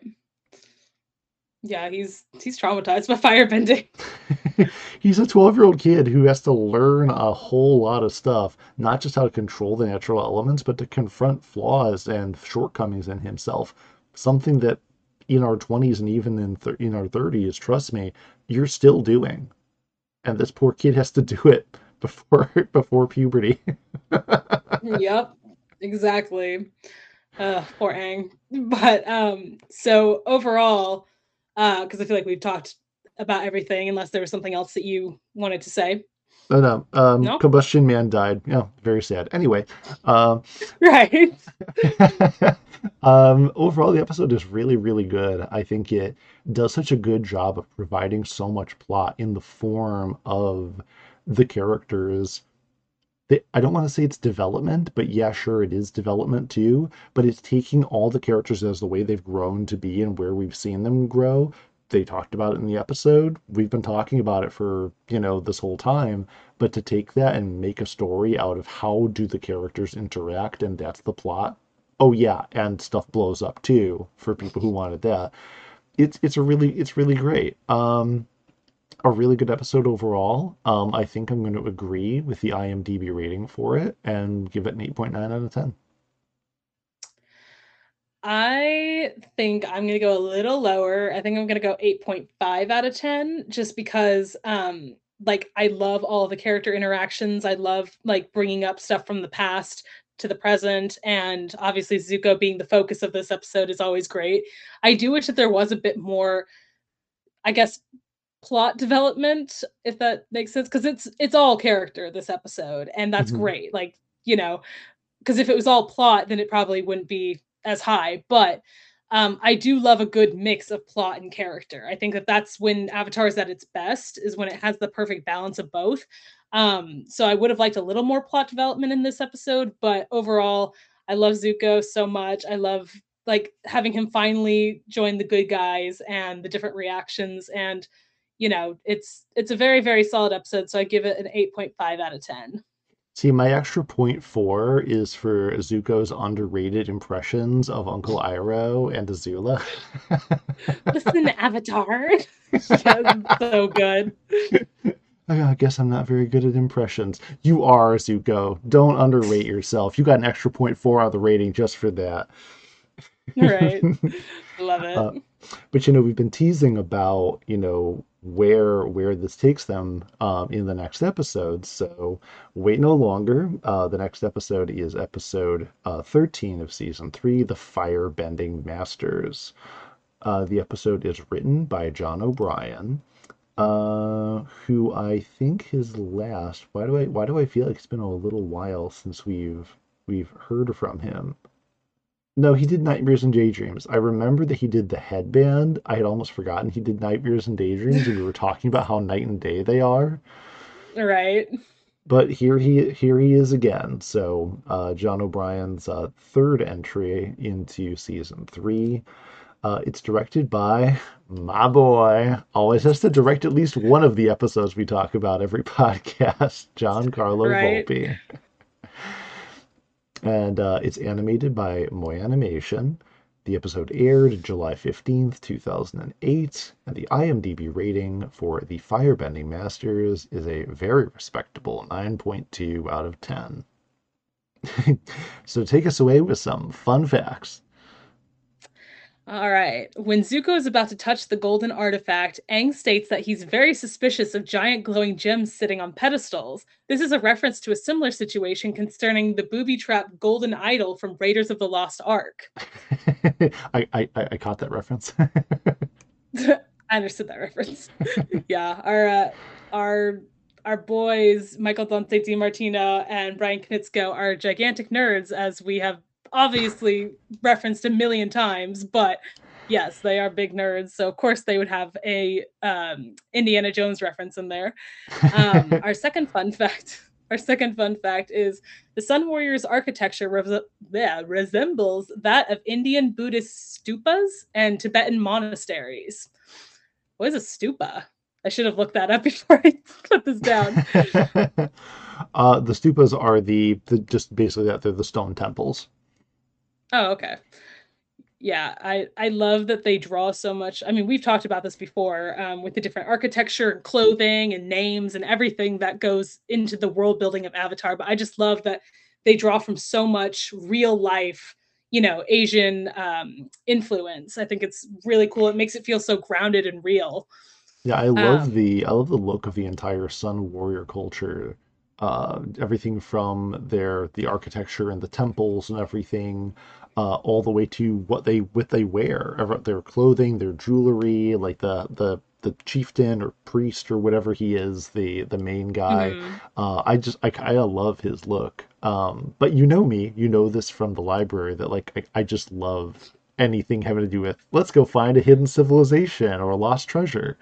Yeah, he's he's traumatized by firebending. *laughs* *laughs* he's a 12 year old kid who has to learn a whole lot of stuff, not just how to control the natural elements, but to confront flaws and shortcomings in himself. Something that in our 20s and even in, in our 30s, trust me, you're still doing. And this poor kid has to do it before *laughs* before puberty. *laughs* yep, exactly. Uh, poor Aang. But um, so overall, because uh, I feel like we've talked about everything, unless there was something else that you wanted to say. Oh, no, um, no? Combustion Man died. Yeah, very sad. Anyway, um, *laughs* right. *laughs* um, overall, the episode is really, really good. I think it does such a good job of providing so much plot in the form of the characters I don't want to say it's development, but yeah, sure, it is development too. But it's taking all the characters as the way they've grown to be and where we've seen them grow. They talked about it in the episode. We've been talking about it for, you know, this whole time. But to take that and make a story out of how do the characters interact and that's the plot. Oh yeah, and stuff blows up too for people who wanted that. It's it's a really it's really great. Um a really good episode overall. Um, I think I'm going to agree with the IMDb rating for it and give it an 8.9 out of 10. I think I'm gonna go a little lower. I think I'm gonna go 8.5 out of 10 just because um like I love all the character interactions. I love like bringing up stuff from the past to the present and obviously Zuko being the focus of this episode is always great. I do wish that there was a bit more I guess plot development if that makes sense because it's it's all character this episode and that's Mhm. great. Like, you know, because if it was all plot then it probably wouldn't be as high, but um, I do love a good mix of plot and character. I think that that's when Avatar is at its best, is when it has the perfect balance of both. Um, so I would have liked a little more plot development in this episode, but overall, I love Zuko so much. I love like having him finally join the good guys and the different reactions and you know it's it's a very very solid episode so i give it an 8.5 out of 10 See, my extra point four is for Zuko's underrated impressions of Uncle Iroh and Azula. *laughs* listen avatar *laughs* so good I guess I'm not very good at impressions. You are, Zuko. Don't underrate yourself. You got an extra point four on the rating just for that. right *laughs* love it Uh, but you know, we've been teasing about you know where where this takes them um, in the next episode. So wait no longer. Uh, the next episode is episode uh, 13 of season three, the Fire Bending Masters. Uh, the episode is written by John O'Brien, uh, who I think his last. Why do I why do I feel like it's been a little while since we've we've heard from him? No, he did Nightmares and Daydreams. I remember that he did the headband. I had almost forgotten he did Nightmares and Daydreams, and we were talking about how night and day they are. right But here he here he is again. So uh, John O'Brien's uh, third entry into season three. Uh, it's directed by my boy. Always has to direct at least one of the episodes we talk about every *laughs* podcast. Giancarlo Right. Volpe. And uh, it's animated by Moi Animation. The episode aired July 15th, 2008, and the IMDb rating for the Firebending Masters is a very respectable 9.2 out of 10. *laughs* so take us away with some fun facts. All right. When Zuko is about to touch the golden artifact, Aang states that he's very suspicious of giant glowing gems sitting on pedestals. This is a reference to a similar situation concerning the booby trap golden idol from Raiders of the Lost Ark. *laughs* I, I, I caught that reference. *laughs* I understood that reference. *laughs* yeah, our uh, our our boys Michael Dante DiMartino and Bryan Konietzko are gigantic nerds, as we have obviously referenced a million times. But yes, they are big nerds, so of course they would have a um, Indiana Jones reference in there. Um, *laughs* our second fun fact. Our second fun fact is the Sun Warriors architecture res- yeah, resembles that of Indian Buddhist stupas and Tibetan monasteries. What is a stupa? I should have looked that up *laughs* before I put this down. *laughs* uh, the stupas are the, the just basically that they're the stone temples. Oh, okay. Yeah, I I love that they draw so much. I mean, we've talked about this before um, with the different architecture, and clothing, and names, and everything that goes into the world building of Avatar. But I just love that they draw from so much real life, you know, Asian um, influence. I think it's really cool. It makes it feel so grounded and real. Yeah, I love Um, the I love the look of the entire Sun Warrior culture. Uh, everything from their the architecture and the temples and everything, uh, all the way to what they what they wear, their clothing, their jewelry, like the the the chieftain or priest or whatever he is, the the main guy. mhm. Uh, I just I kind of love his look. Um, but you know me, you know this from the library that like I, I just love anything having to do with let's go find a hidden civilization or a lost treasure.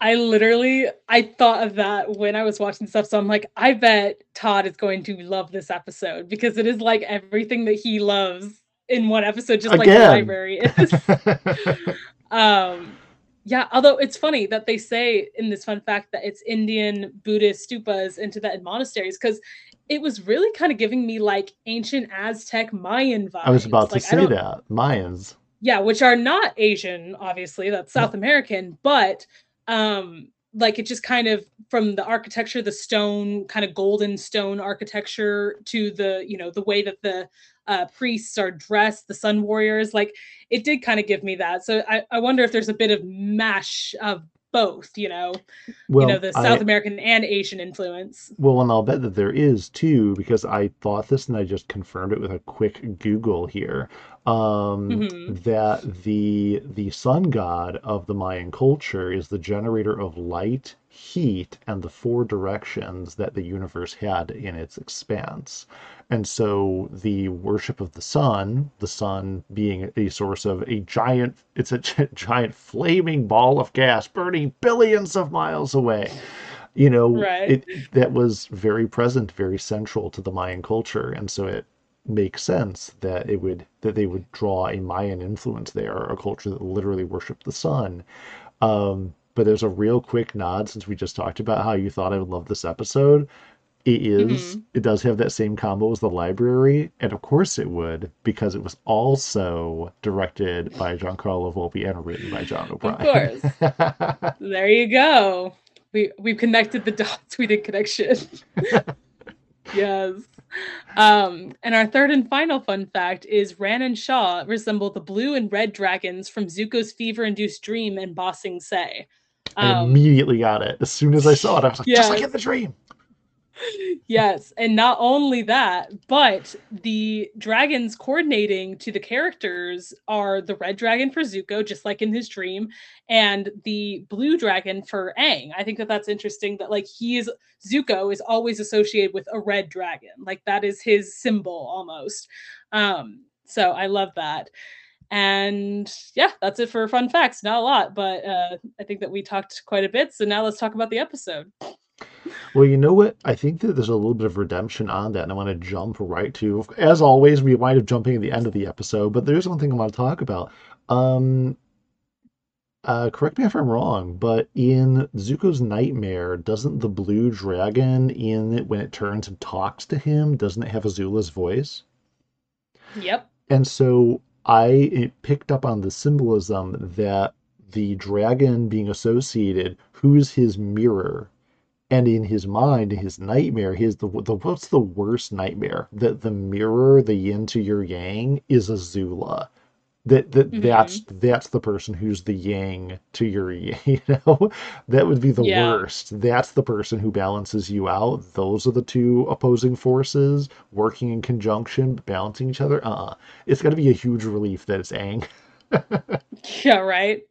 I literally I thought of that when I was watching stuff. So I'm like, I bet Todd is going to love this episode because it is like everything that he loves in one episode, just like the library is. *laughs* um yeah, although it's funny that they say in this fun fact that it's Indian Buddhist stupas and Tibetan monasteries because it was really kind of giving me like ancient Aztec Mayan vibes. I was about to Like, I say that. Mayans. yeah which are not asian obviously that's south american but um like it just kind of from the architecture the stone kind of golden stone architecture to the you know the way that the uh, priests are dressed the sun warriors like it did kind of give me that. So I, I wonder if there's a bit of mash of both, you know, well, you know, the South I, American and Asian influence. Well, and I'll bet that there is too, because I thought this and I just confirmed it with a quick Google here. Um, mm-hmm. That the the sun god of the Mayan culture is the generator of light, heat, and the four directions that the universe had in its expanse. And so the worship of the sun, the sun being a source of a giant, it's a *laughs* giant flaming ball of gas burning billions of miles away. You know, right. it, that was very present, very central to the Mayan culture. And so it makes sense that it would, that they would draw a Mayan influence there, a culture that literally worshiped the sun. Um, but there's a real quick nod since we just talked about how you thought I would love this episode it is, mm-hmm. it does have that same combo as the library, and of course it would, because it was also directed by Giancarlo Volpe and written by John O'Brien. Of course. *laughs* there you go. We we've connected the dots. We did connection. *laughs* yes. Um, and our third and final fun fact is Ran and Shaw resemble the blue and red dragons from Zuko's fever-induced dream in Ba Sing Se. Um, I immediately got it. As soon as I saw it, I was like, yeah. just like in the dream yes and not only that but the dragons coordinating to the characters are the red dragon for zuko just like in his dream and the blue dragon for Aang. i think that that's interesting that like he is zuko is always associated with a red dragon. Like that is his symbol almost. Um so i love that. And yeah that's it for fun facts. Not a lot but uh i think that we talked quite a bit so now let's talk about the episode well, you know what? I think that there's a little bit of redemption on that, and I want to jump right to. As always, we wind up jumping at the end of the episode, but there's one thing I want to talk about. Um, uh, correct me if I'm wrong, but in Zuko's nightmare, doesn't the blue dragon in it when it turns and talks to him, doesn't it have Azula's voice? Yep. And so I picked up on the symbolism that the dragon being associated, who's his mirror, and in his mind, his nightmare, his the, the what's the worst nightmare? That the mirror, the yin to your yang, is Azula. That that mm-hmm. that's that's the person who's the yang to your *laughs* you know that would be the yeah. worst. That's the person who balances you out. Those are the two opposing forces working in conjunction, balancing each other. Uh, uh-uh. it's got to be a huge relief that it's Aang. *laughs* yeah, right.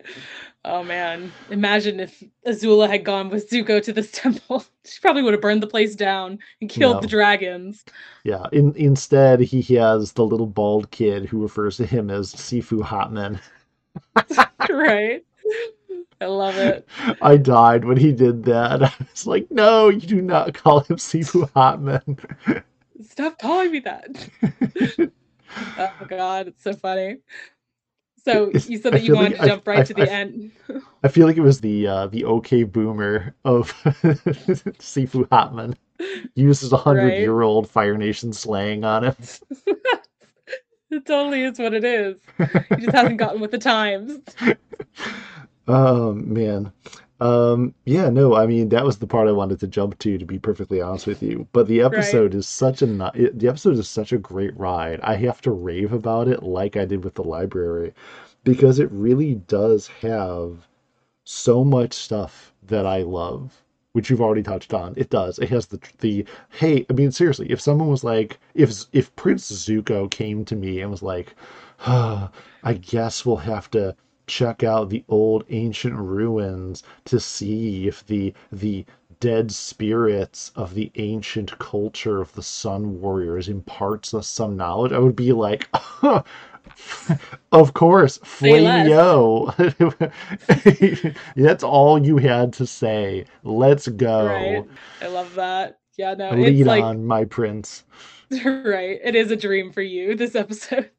Oh man, imagine if Azula had gone with Zuko to this *laughs* temple. she probably would have burned the place down and killed no. the dragons. Yeah, in, instead he has the little bald kid who refers to him as Sifu Hotman. *laughs* right. I love it. I died when he did that. *laughs* I was like, no, you do not call him Sifu Hotman. Stop calling me that. oh god, it's so funny. So you said that you wanted like to jump right I, to the I, end. I feel like it was the uh, the OK Boomer of *laughs* Sifu Hotman uses a hundred *laughs* right? year old Fire Nation slang on him. *laughs* it totally is what it is. He just hasn't gotten with the times. Oh man. Um, yeah, no, I mean that was the part I wanted to jump to, to be perfectly honest with you. But the episode right. is such a the episode is such a great ride. I have to rave about it like I did with the library, because it really does have so much stuff that I love, which you've already touched on. It does. It has the the hey, I mean seriously, if someone was like, if if Prince Zuko came to me and was like, oh, *sighs* I guess we'll have to check out the old ancient ruins to see if the the dead spirits of the ancient culture of the sun warriors imparts us some knowledge. I would be like *laughs* of course flameo *laughs* that's all you had to say. Let's go. Right. i love that. Yeah no lead like, on my prince. *laughs* Right. It is a dream for you this episode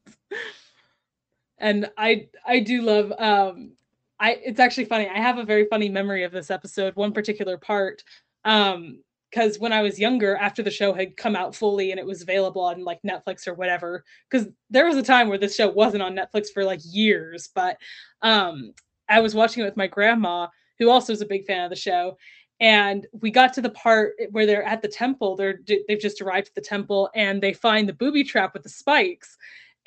and I I do love um I it's actually funny. I have a very funny memory of this episode, one particular part. Um because when I was younger, after the show had come out fully and it was available on like Netflix or whatever, because there was a time where this show wasn't on Netflix for like years, but um I was watching it with my grandma who also is a big fan of the show. And we got to the part where they're at the temple. They're they've just arrived at the temple and they find the booby trap with the spikes.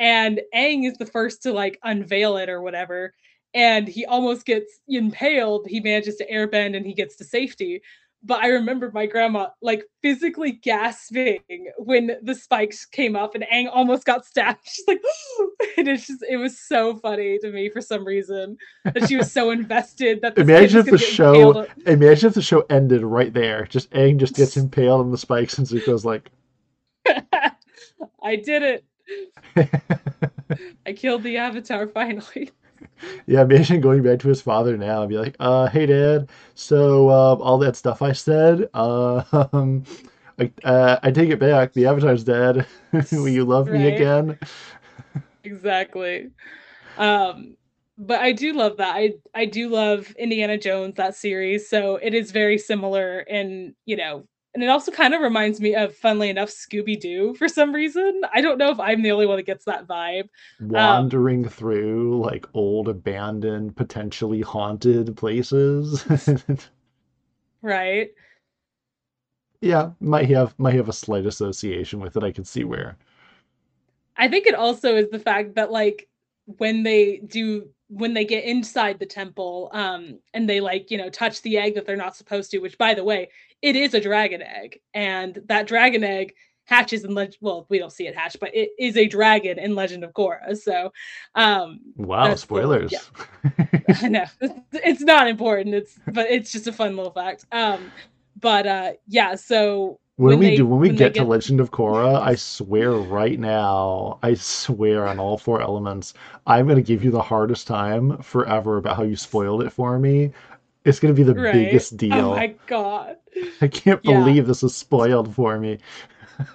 And Aang is the first to like unveil it or whatever. And he almost gets impaled. He manages to airbend and he gets to safety but I remember my grandma like physically gasping when the spikes came up and Aang almost got stabbed. *laughs* She's like, *gasps* and it's just it was so funny to me for some reason that she was so *laughs* invested that imagine if the show imagine if the show ended right there. Just Aang just gets *laughs* impaled on the spikes and Zuko's like I did it. *laughs* I killed the avatar finally *laughs* yeah, imagine going back to his father now and be like, uh, hey dad, so uh, all that stuff I said, uh, um, *laughs* I, uh, I take it back. The Avatar's dead. Will you love right? me again? exactly. Um, but I do love that. I I do love Indiana Jones that series. So it is very similar in you know and it also kind of reminds me of, funnily enough, Scooby Doo for some reason. I don't know if I'm the only one that gets that vibe. Wandering um, through like old, abandoned, potentially haunted places. right. Yeah, might have might have a slight association with it. I can see where. I think it also is the fact that like when they do when they get inside the temple um and they like you know touch the egg that they're not supposed to which by the way it is a dragon egg and that dragon egg hatches in legend well we don't see it hatch but it is a dragon in legend of korra so um wow spoilers yeah. *laughs* i know *laughs* it's not important it's but it's just a fun little fact um but uh yeah so when, when we they, do when we when get, get to Legend of Korra, I swear right now, I swear on all four elements, I'm gonna give you the hardest time forever about how you spoiled it for me. It's gonna be the right? biggest oh deal. Oh my god. I can't believe this was spoiled for me.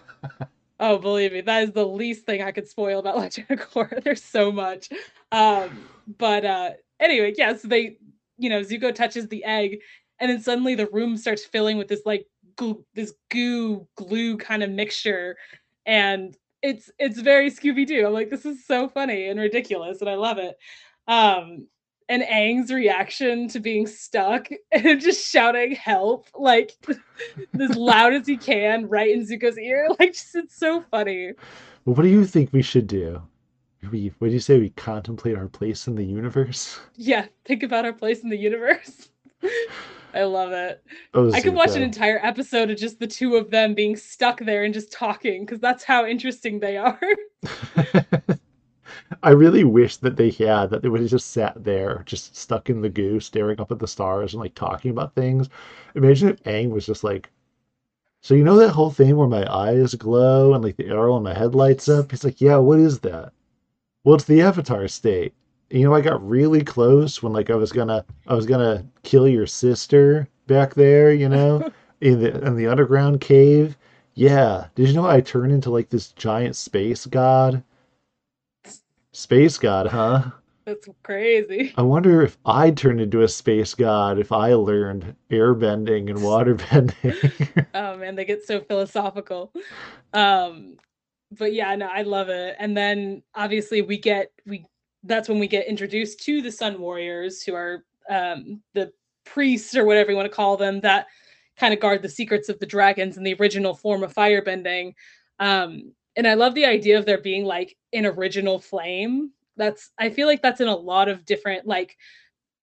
*laughs* oh, believe me, that is the least thing I could spoil about Legend of Korra. *laughs* There's so much. Um, but uh anyway, yeah, so they you know, Zuko touches the egg and then suddenly the room starts filling with this like goo, this goo glue kind of mixture and it's it's very Scooby Doo. I'm like, this is so funny and ridiculous, and I love it. Um, and Aang's reaction to being stuck *laughs* and just shouting help like *laughs* as loud as he can right in Zuko's ear. *laughs* Like, just it's so funny. Well, what do you think we should do? We what do you say we contemplate our place in the universe? Yeah, think about our place in the universe. I love it. Oh, I could watch an entire episode of just the two of them being stuck there and just talking because that's how interesting they are. I really wish that they had that they would have just sat there, just stuck in the goo, staring up at the stars and like talking about things. Imagine if Aang was just like, "So you know that whole thing where my eyes glow and like the arrow in my head lights up?" He's like, "Yeah, what is that?" Well, it's the Avatar state you know, I got really close when like I was gonna I was gonna kill your sister back there, you know, *laughs* in the in the underground cave. Yeah. Did you know I turned into like this giant space god? Space god, huh? That's crazy. I wonder if I turned into a space god if I learned airbending and waterbending. *laughs* oh man, they get so philosophical. Um but yeah, no, I love it. And then obviously we get we that's when we get introduced to the Sun Warriors, who are um, the priests or whatever you want to call them that kind of guard the secrets of the dragons in the original form of firebending. Um, and I love the idea of there being like an original flame. That's I feel like that's in a lot of different like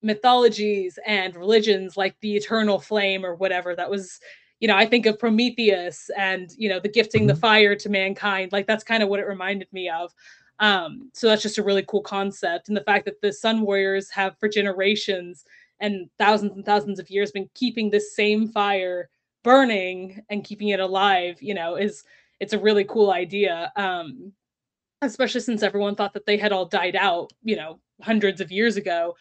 mythologies and religions, like the eternal flame or whatever. That was, you know, I think of Prometheus and you know the gifting mm-hmm. the fire to mankind. Like that's kind of what it reminded me of. Um, so that's just a really cool concept. And the fact that the Sun Warriors have for generations and thousands and thousands of years been keeping this same fire burning and keeping it alive, you know, is it's a really cool idea. Um, especially since everyone thought that they had all died out, you know, hundreds of years ago.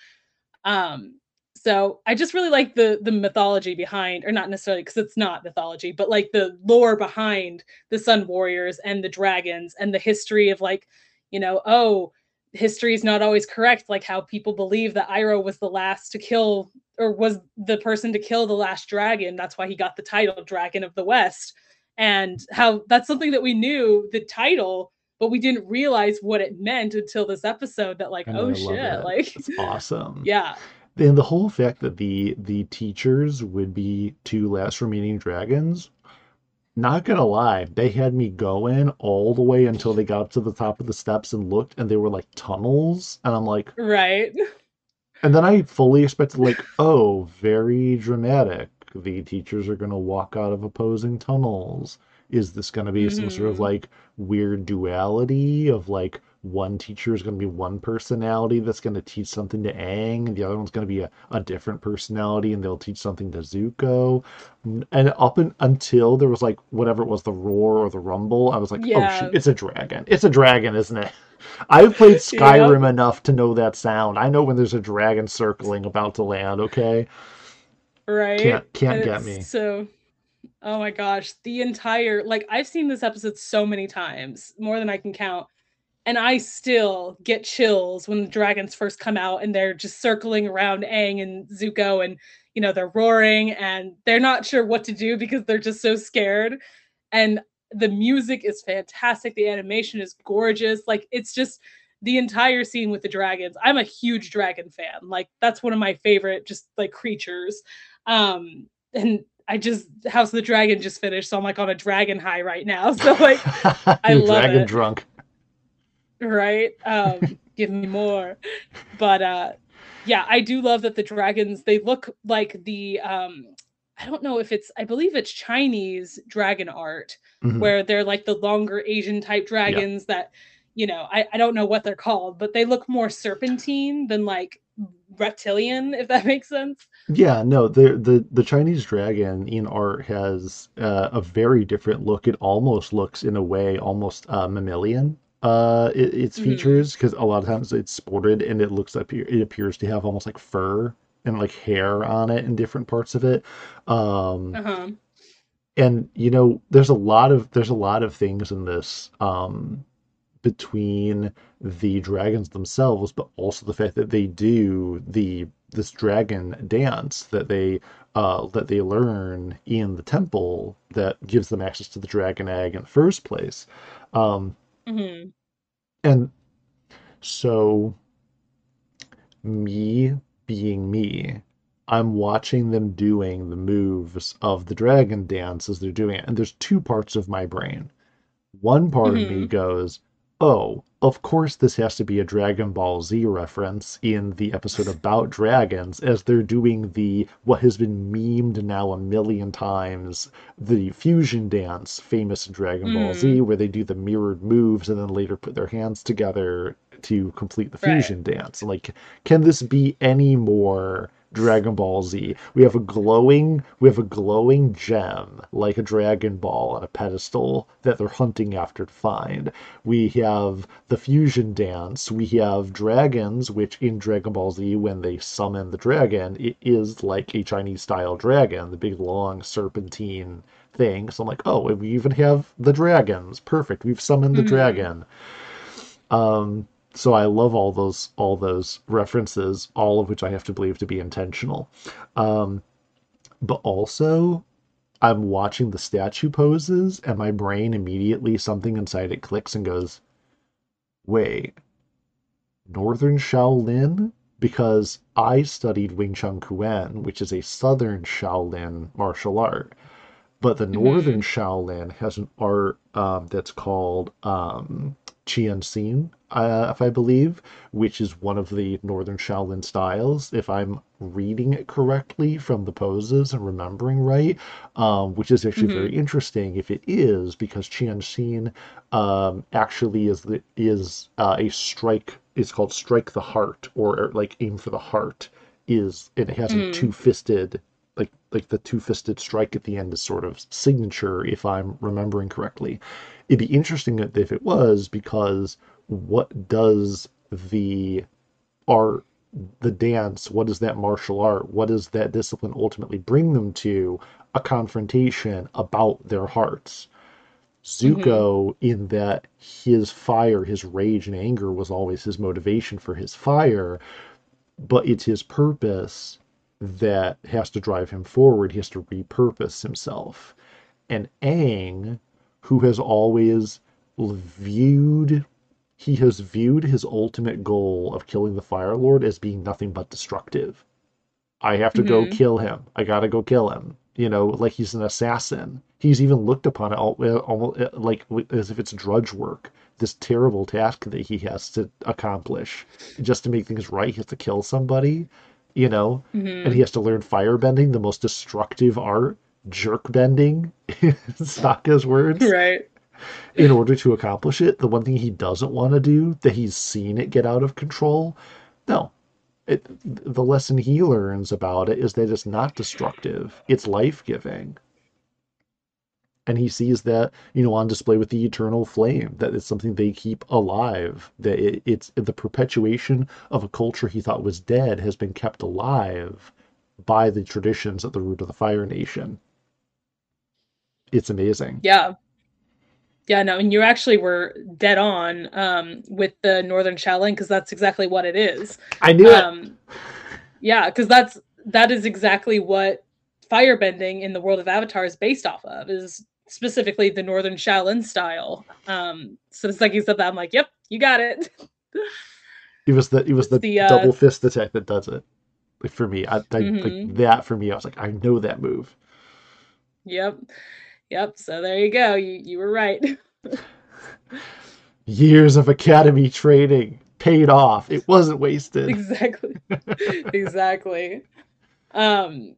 Um, so I just really like the the mythology behind, or not necessarily because it's not mythology, but like the lore behind the Sun Warriors and the dragons and the history of like you know, oh, history is not always correct, like how people believe that Iroh was the last to kill or was the person to kill the last dragon. That's why he got the title Dragon of the West. And how that's something that we knew the title, but we didn't realize what it meant until this episode that, like, oh shit, like it's awesome. *laughs* Yeah. And the whole fact that the the teachers would be two last remaining dragons, not gonna lie, they had me going all the way until they got up to the top of the steps and looked, and they were like tunnels, and I'm like, Right. *laughs* and then I fully expected like, oh, very dramatic. The teachers are gonna walk out of opposing tunnels. Is this gonna be some sort of hmm like weird duality of like one teacher is gonna be one personality that's gonna teach something to Aang, and the other one's gonna be a, a different personality and they'll teach something to Zuko. And up in, until there was like whatever it was, the roar or the rumble, I was like, oh shoot, it's a dragon. It's a dragon, isn't it? *laughs* I've played. Skyrim enough to know that sound. I know when there's a dragon circling about to land, okay? Right. Can't can't get me. so oh my gosh, the entire like I've seen this episode so many times, more than I can count. And I still get chills when the dragons first come out and they're just circling around Aang and Zuko and you know they're roaring and they're not sure what to do because they're just so scared. And the music is fantastic, the animation is gorgeous. Like it's just the entire scene with the dragons. I'm a huge dragon fan. Like that's one of my favorite just like creatures. Um and I just House of the Dragon just finished, so I'm like on a dragon high right now. *laughs* So like *laughs* I love dragon it. drunk. right um *laughs* give me more but uh yeah i do love that the dragons they look like the um i don't know if it's i believe it's chinese dragon art Mhm. where they're like the longer asian type dragons that you know I, I don't know what they're called but they look more serpentine than like reptilian if that *laughs* makes sense Yeah, no, the the the Chinese dragon in art has uh, a very different look. It almost looks, in a way, almost uh, mammalian. Uh, it, its hmm features because a lot of times it's sported and it looks up it appears to have almost like fur and like hair on it in different parts of it. Um, uh-huh and you know, there's a lot of there's a lot of things in this. Um, between the dragons themselves, but also the fact that they do the this dragon dance that they uh, that they learn in the temple that gives them access to the dragon egg in the first place. Um, hmm and so me being me, I'm watching them doing the moves of the dragon dance as they're doing it, and there's two parts of my brain. One part of me hmm goes, Oh, of course, this has to be a Dragon Ball Z reference in the episode about dragons, as they're doing the what has been memed now a million times the fusion dance, famous in Dragon Ball Z, hmm. where they do the mirrored moves and then later put their hands together to complete the right fusion dance. Like, can this be any more Dragon Ball Z? We have a glowing, we have a glowing gem like a Dragon Ball on a pedestal that they're hunting after to find. We have the fusion dance. We have dragons, which in Dragon Ball Z, when they summon the dragon, it is like a Chinese style dragon, the big long serpentine thing. So I'm like, oh, we even have the dragons. Perfect. We've summoned the hmm dragon. Um, so I love all those all those references, all of which I have to believe to be intentional. Um, but also I'm watching the statue poses, and my brain immediately something inside it clicks and goes, "Wait, Northern Shaolin?" Because I studied Wing Chun Kuen, which is a Southern Shaolin martial art. But the Northern hmm Shaolin has an art um, that's called um, Qian Xin, uh, if I believe, which is one of the Northern Shaolin styles, if I'm reading it correctly from the poses and remembering right, um, which is actually very hmm interesting if it is, because Qian Xin um, actually is the, is uh, a strike. It's called strike the heart, or, or like aim for the heart. Is and it has a hmm two-fisted like like the two-fisted strike at the end is sort of signature if I'm remembering correctly. It'd be interesting if it was because what does the art, the dance, what does that martial art, what does that discipline ultimately bring them to? A confrontation about their hearts. Zuko, mm-hmm. in that his fire, his rage and anger was always his motivation for his fire, but it's his purpose that has to drive him forward. He has to repurpose himself. And aang who has always viewed he has viewed his ultimate goal of killing the Fire Lord as being nothing but destructive. I have to go Mhm. kill him. I gotta go kill him. You know, like he's an assassin. He's even looked upon it al- uh, almost uh, like as if it's drudge work. This terrible task that he has to accomplish just to make things right. He has to kill somebody, you know, and Mhm. he has to learn firebending, the most destructive art, jerk bending, in Sokka's *laughs* words Right. In order to accomplish it, the one thing he doesn't want to do, that he's seen it get out of control, no. It, the lesson he learns about it is that it's not destructive, it's life giving. And he sees that, you know, on display with the eternal flame, that it's something they keep alive, that it, it's the perpetuation of a culture he thought was dead has been kept alive by the traditions at the root of the Fire Nation. It's amazing. Yeah. Yeah, no, and you actually were dead on um, with the Northern Shaolin because that's exactly what it is. I knew it. Um, yeah, because that's that is exactly what firebending in the world of Avatar is based off of. Is specifically the Northern Shaolin style. Um, so it's like you said that I'm like, yep, you got it. It was the it was the, the, uh, double fist attack that does it. Like for me, I, I Mhm. like that for me. I was like, I know that move. yep, yep. So there you go. You you were right. *laughs* Years of academy training paid off. It wasn't wasted. exactly *laughs* exactly um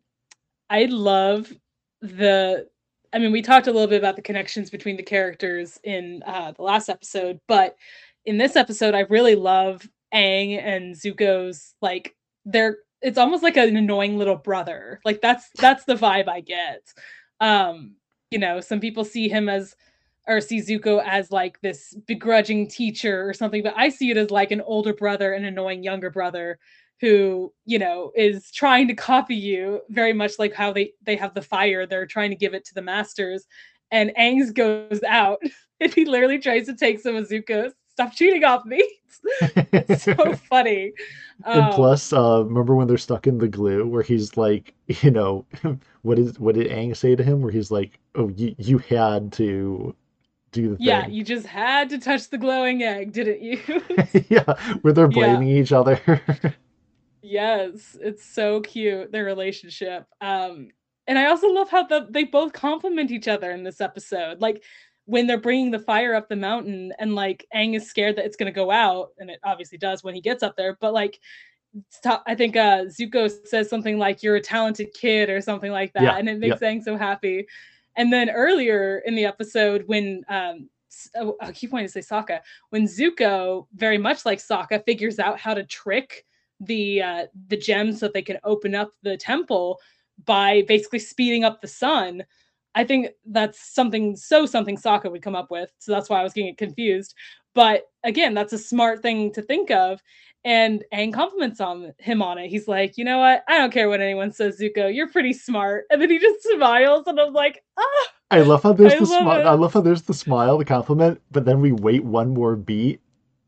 i love the i mean we talked a little bit about the connections between the characters in uh the last episode but in this episode i really love Aang and zuko's like they're it's almost like an annoying little brother like that's that's the vibe i get um you know some people see him as or see Zuko as like this begrudging teacher or something, but I see it as like an older brother and annoying younger brother who, you know, is trying to copy you very much like how they they have the fire, they're trying to give it to the masters. And Aang's goes out *laughs* and he literally tries to take some of Zuko's. Stop cheating off me. *laughs* it's so *laughs* funny. and Um, plus, uh, remember when they're stuck in the glue, where he's like, you know, what is what did Aang say to him? Where he's like, "Oh, you you had to do the yeah, thing." Yeah, you just had to touch the glowing egg, didn't you? *laughs* yeah, where they're Yeah. blaming each other. *laughs* Yes, it's so cute their relationship. Um and I also love how the, they both compliment each other in this episode. Like when they're bringing the fire up the mountain and like Aang is scared that it's going to go out and it obviously does when he gets up there, but like I think uh Zuko says something like you're a talented kid or something like that Yeah, and it makes Aang so happy. And then earlier in the episode when um oh, I keep wanting to say Sokka, when Zuko, very much like Sokka, figures out how to trick the uh, the gems so that they can open up the temple by basically speeding up the sun. I think that's something so something Sokka would come up with. So that's why I was getting confused. But again, that's a smart thing to think of. And Aang compliments on him on it. He's like, you know what? I don't care what anyone says, Zuko. You're pretty smart. And then he just smiles, and I'm like, ah, I love how there's I the smile. I love how there's the smile, the compliment, but then we wait one more beat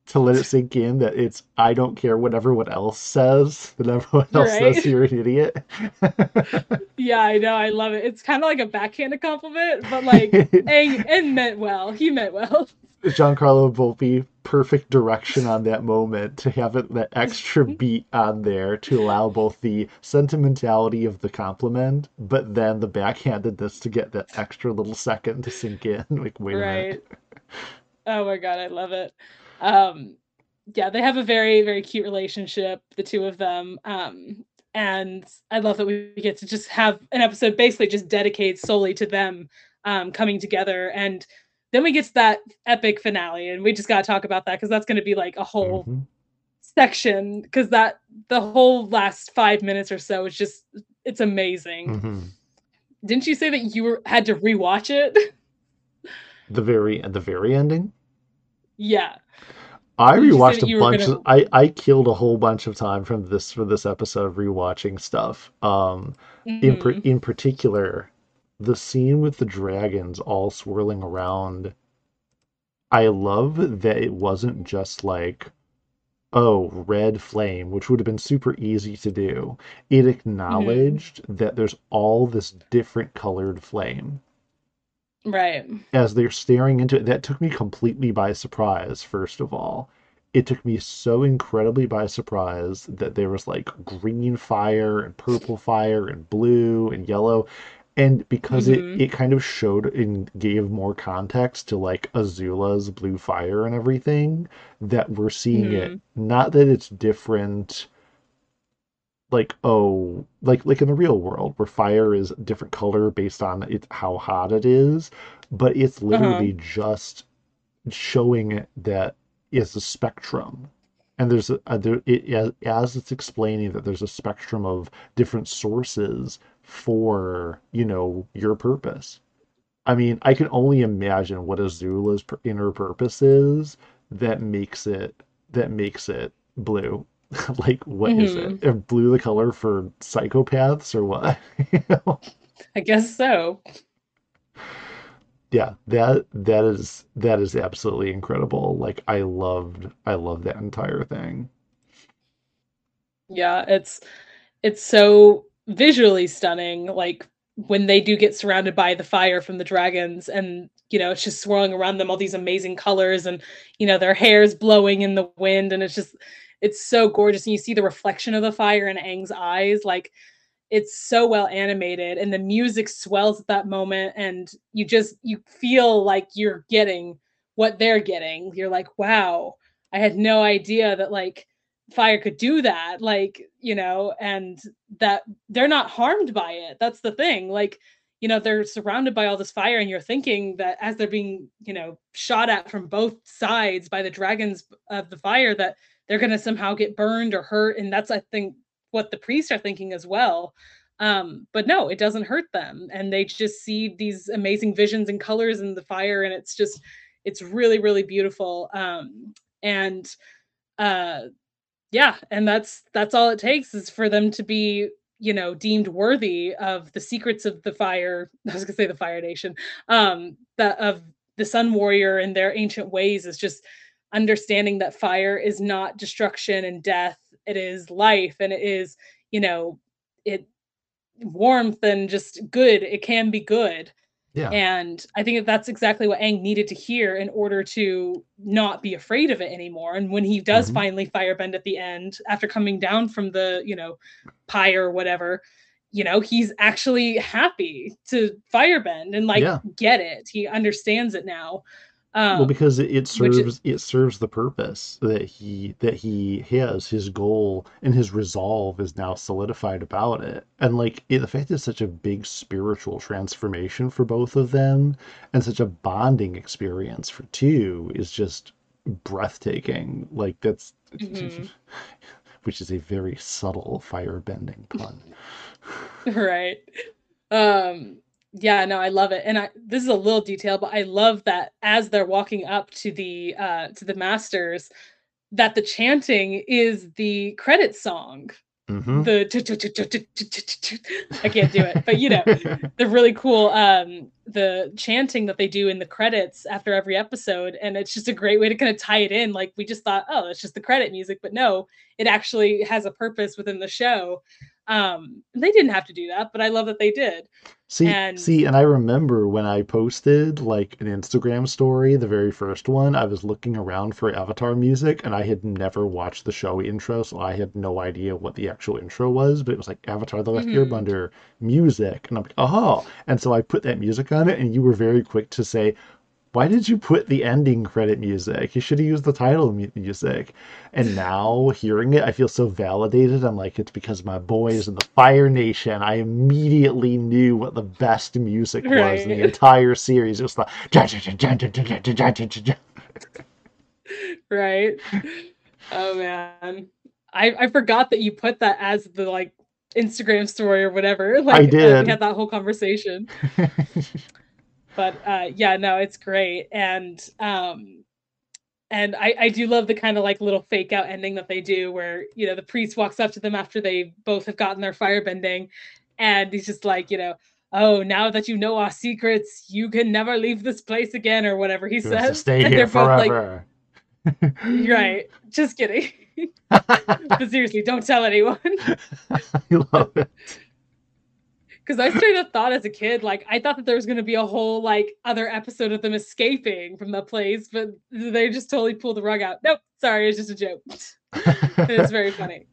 to let it sink in that it's I don't care what everyone else says. That everyone else Right. says you're an idiot. *laughs* *laughs* yeah, I know. I love it. It's kind of like a backhanded compliment, but like, *laughs* Aang, and meant well. He meant well. Giancarlo Volpe, perfect direction on that moment to have it that extra mm-hmm. beat on there to allow both the sentimentality of the compliment, but then the backhandedness to get that extra little second to sink in. Like, wait a minute. right. Oh my god, I love it. Um, yeah, they have a very, very cute relationship, the two of them. Um, and I love that we get to just have an episode basically just dedicated solely to them um, coming together. And then we get to that epic finale, and we just got to talk about that because that's going to be like a whole Mhm. section because that the whole last five minutes or so is just it's amazing. Mhm. Didn't you say that you were had to rewatch it? *laughs* The very the very ending. Yeah. I rewatched a bunch. gonna- Of, I I killed a whole bunch of time from this for this episode rewatching stuff. Um, in par- Mhm. in particular, the scene with the dragons all swirling around. I love that it wasn't just like, oh, red flame, which would have been super easy to do. It acknowledged that there's all this different colored flame Right. as they're staring into it, that took me completely by surprise, first of all. it took me so incredibly by surprise that there was like green fire and purple fire and blue and yellow and because Mhm. it it kind of showed and gave more context to like azula's blue fire and everything that we're seeing it Mhm. not that it's different like oh like like in the real world where fire is a different color based on it how hot it is but it's Uh-huh. literally just showing that it's a spectrum. And there's a, a there, it, as, as it's explaining that there's a spectrum of different sources for you know your purpose. I mean i can only imagine what azula's inner purpose is that makes it that makes it blue *laughs* like what is it Mhm. Are blue the color for psychopaths or what *laughs* You know? I guess so. yeah that that is that is absolutely incredible like i loved i loved that entire thing Yeah, it's it's so visually stunning like when they do get surrounded by the fire from the dragons and you know it's just swirling around them all these amazing colors and you know their hair's blowing in the wind and it's just it's so gorgeous and you see the reflection of the fire in Aang's eyes like it's so well animated and the music swells at that moment and you just you feel like you're getting what they're getting. You're like wow i had no idea that like fire could do that like you know and that they're not harmed by it. That's the thing like you know they're surrounded by all this fire and you're thinking that as they're being you know shot at from both sides by the dragons of the fire that they're going to somehow get burned or hurt and that's i think what the priests are thinking as well. Um but no it doesn't hurt them and they just see these amazing visions and colors in the fire and it's just it's really really beautiful. Um and uh yeah and that's that's all it takes is for them to be you know deemed worthy of the secrets of the fire *laughs* i was gonna say the fire nation um the of the sun warrior and their ancient ways is just understanding that fire is not destruction and death it is life and it is you know it warmth and just good it can be good yeah and I think that that's exactly what Aang needed to hear in order to not be afraid of it anymore. And when he does Mhm. finally firebend at the end, after coming down from the, you know, pyre or whatever, you know, he's actually happy to firebend and like Yeah. get it. He understands it now. Um, well because it, it which is- serves it serves the purpose that he that he has his goal and his resolve is now solidified about it and like it, the fact it's such a big spiritual transformation for both of them and such a bonding experience for two is just breathtaking like that's Mhm. *laughs* which is a very subtle firebending pun *laughs* right. Um yeah, no, I love it. And I this is a little detail, but I love that as they're walking up to the uh to the masters that the chanting is the credit song. Mhm. The I can't do it, but you know, *laughs* the really cool um the chanting that they do in the credits after every episode and it's just a great way to kind of tie it in like we just thought oh it's just the credit music but no it actually has a purpose within the show um they didn't have to do that but i love that they did See, And- see, and I remember when I posted like an Instagram story, the very first one, I was looking around for Avatar music and I had never watched the show intro, so I had no idea what the actual intro was, but it was like Avatar the Last Mhm. Airbender music. And I'm like, oh. And so I put that music on it, and you were very quick to say, why did you put the ending credit music? You should have used the title music. And now hearing it, I feel so validated. I'm like, it's because my boys in the Fire Nation. I immediately knew what the best music was in the *laughs* entire series. It was the right oh man i i forgot that you put that as the like instagram story or whatever *laughs* like uh, did. we had that whole conversation *laughs* but uh yeah no it's great. And um and I, I do love the kind of like little fake out ending that they do where you know the priest walks up to them after they both have gotten their firebending and he's just like you know oh now that you know our secrets you can never leave this place again or whatever he says. stay *laughs* and here both like forever. *laughs* right. Just kidding. *laughs* But seriously don't tell anyone. I love it. Because I straight up thought as a kid, like I thought that there was going to be a whole like other episode of them escaping from the place, but they just totally pulled the rug out. Nope, sorry, it's just a joke. *laughs* it's very funny.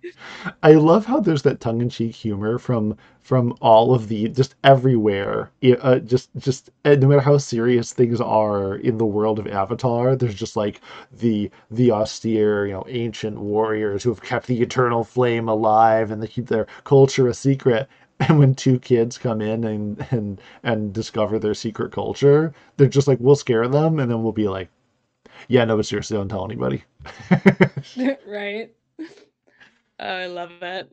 I love how there's that tongue-in-cheek humor from from all of the just everywhere. Uh, just just no matter how serious things are in the world of Avatar, there's just like the the austere, you know, ancient warriors who have kept the eternal flame alive and they keep their culture a secret. *laughs* And when two kids come in and and and discover their secret culture, they're just like, we'll scare them, and then we'll be like, yeah, no, but seriously, don't tell anybody. *laughs* *laughs* right. Oh, I love it.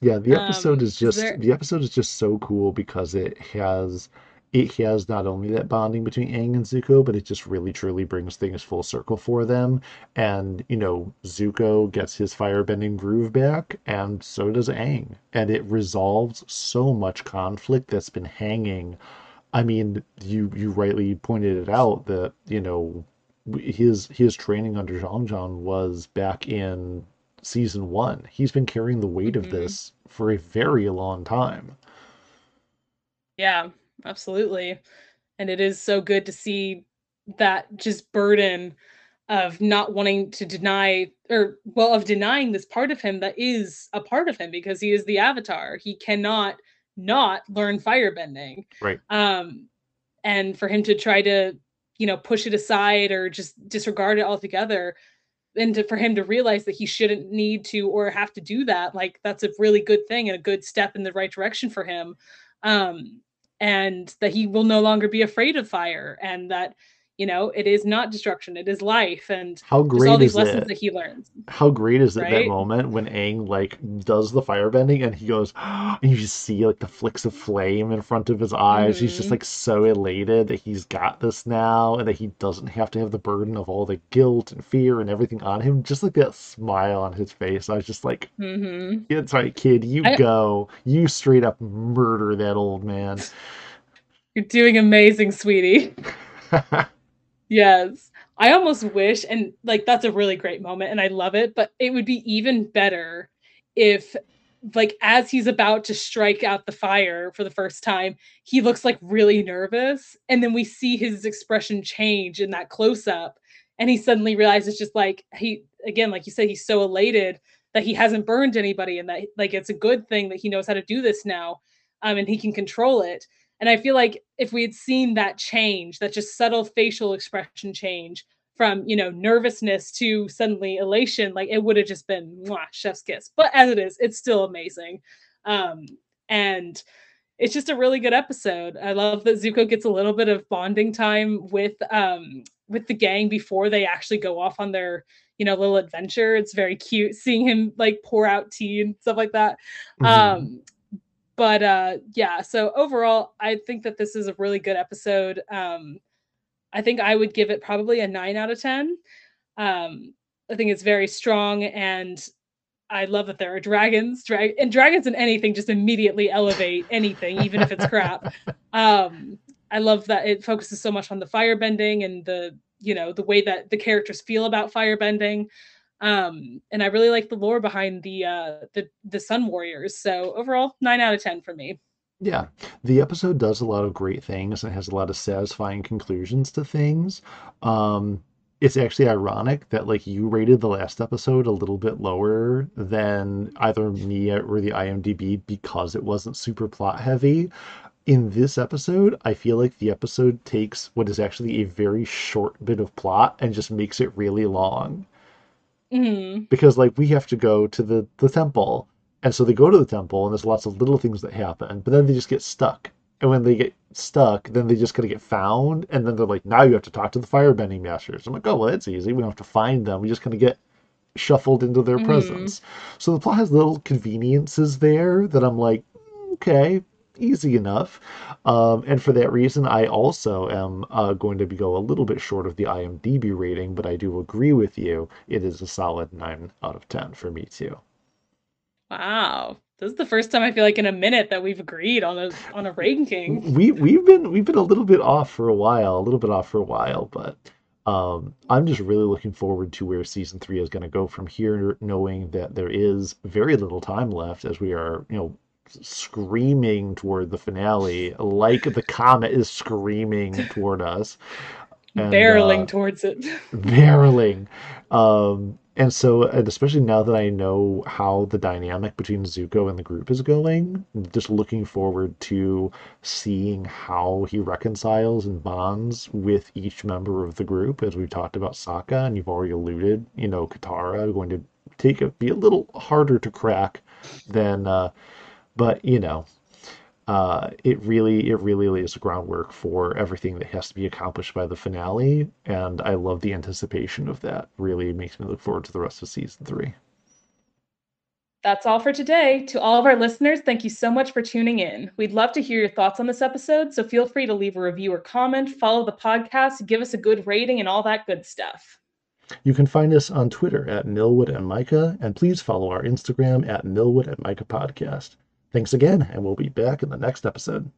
Yeah, the episode um, is just there... the episode is just so cool because it has it has not only that bonding between Aang and Zuko, but it just really truly brings things full circle for them. And you know, Zuko gets his firebending groove back, and so does Aang, and it resolves so much conflict that's been hanging. I mean, you you rightly pointed it out that you know his his training under Jeong Jeong was back in season one. He's been carrying the weight mm-hmm. of this for a very long time. Yeah, absolutely. And it is so good to see that just burden of not wanting to deny or well of denying this part of him that is a part of him because he is the avatar. He cannot not learn firebending. Right. Um and for him to try to you know push it aside or just disregard it altogether and to, for him to realize that he shouldn't need to or have to do that like that's a really good thing and a good step in the right direction for him um and that he will no longer be afraid of fire and that you know it is not destruction it is life and how great all these lessons it? that he learns how great is it right? that moment when Aang like does the firebending and he goes *gasps* and you just see like the flicks of flame in front of his eyes mm-hmm. he's just mm-hmm. like so elated that he's got this now and that he doesn't have to have the burden of all the guilt and fear and everything on him just like that smile on his face I was just like mm-hmm. it's right kid you I... go you straight up murder that old man you're doing amazing sweetie *laughs* Yes. I almost wish, and like that's a really great moment, and I love it, but it would be even better if, like, as he's about to strike out the fire for the first time, he looks like really nervous, and then we see his expression change in that close up, and he suddenly realizes just like he, again, like you said, he's so elated that he hasn't burned anybody, and that like it's a good thing that he knows how to do this now, um, and he can control it and I feel like if we had seen that change, that just subtle facial expression change from, you know, nervousness to suddenly elation, like it would have just been mwah, chef's kiss. But as it is, it's still amazing. Um, and it's just a really good episode. I love that Zuko gets a little bit of bonding time with um with the gang before they actually go off on their you know little adventure. It's very cute seeing him like pour out tea and stuff like that. Mm-hmm. Um but uh yeah so overall i think that this is a really good episode. Um i think i would give it probably a 9 out of 10 um i think it's very strong and i love that there are dragons drag and dragons in anything just immediately elevate anything even if it's crap. *laughs* Um i love that it focuses so much on the firebending and the you know the way that the characters feel about firebending um and i really like the lore behind the uh the the sun warriors so overall 9 out of 10 for me. Yeah the episode does a lot of great things and has a lot of satisfying conclusions to things. Um it's actually ironic that like you rated the last episode a little bit lower than either me or the imdb because it wasn't super plot heavy. In this episode, I feel like the episode takes what is actually a very short bit of plot and just makes it really long. Mm-hmm. Because like we have to go to the the temple, and so they go to the temple, and there's lots of little things that happen, but then they just get stuck. And when they get stuck, then they just gotta get found, and then they're like, now you have to talk to the firebending masters. I'm like, oh well, that's easy. We don't have to find them. We just kind of get shuffled into their mm-hmm. presence. So the plot has little conveniences there that I'm like, mm, okay, easy enough. Um, and for that reason, I also am uh, going to be go a little bit short of the IMDb rating, but I do agree with you. It is a solid nine out of ten for me too. Wow, this is the first time I feel like in a minute that we've agreed on a on a ranking. *laughs* We we've been we've been a little bit off for a while, a little bit off for a while, but um, I'm just really looking forward to where season three is going to go from here, knowing that there is very little time left as we are, you know, screaming toward the finale, like the comet is screaming *laughs* toward us. And, barreling uh, towards it. barreling. Um, and so, and especially now that I know how the dynamic between Zuko and the group is going, just looking forward to seeing how he reconciles and bonds with each member of the group. As we've talked about Sokka, and you've already alluded, you know, Katara going to take it, be a little harder to crack than, uh, but you know, uh, it really it really lays the groundwork for everything that has to be accomplished by the finale and i love the anticipation of that really makes me look forward to the rest of season three that's all for today. To all of our listeners, thank you so much for tuning in. We'd love to hear your thoughts on this episode, so feel free to leave a review or comment, follow the podcast, give us a good rating, and all that good stuff. You can find us on Twitter at Milwood and Mika, and please follow our Instagram at Milwood and Mika Podcast. Thanks again, and we'll be back in the next episode.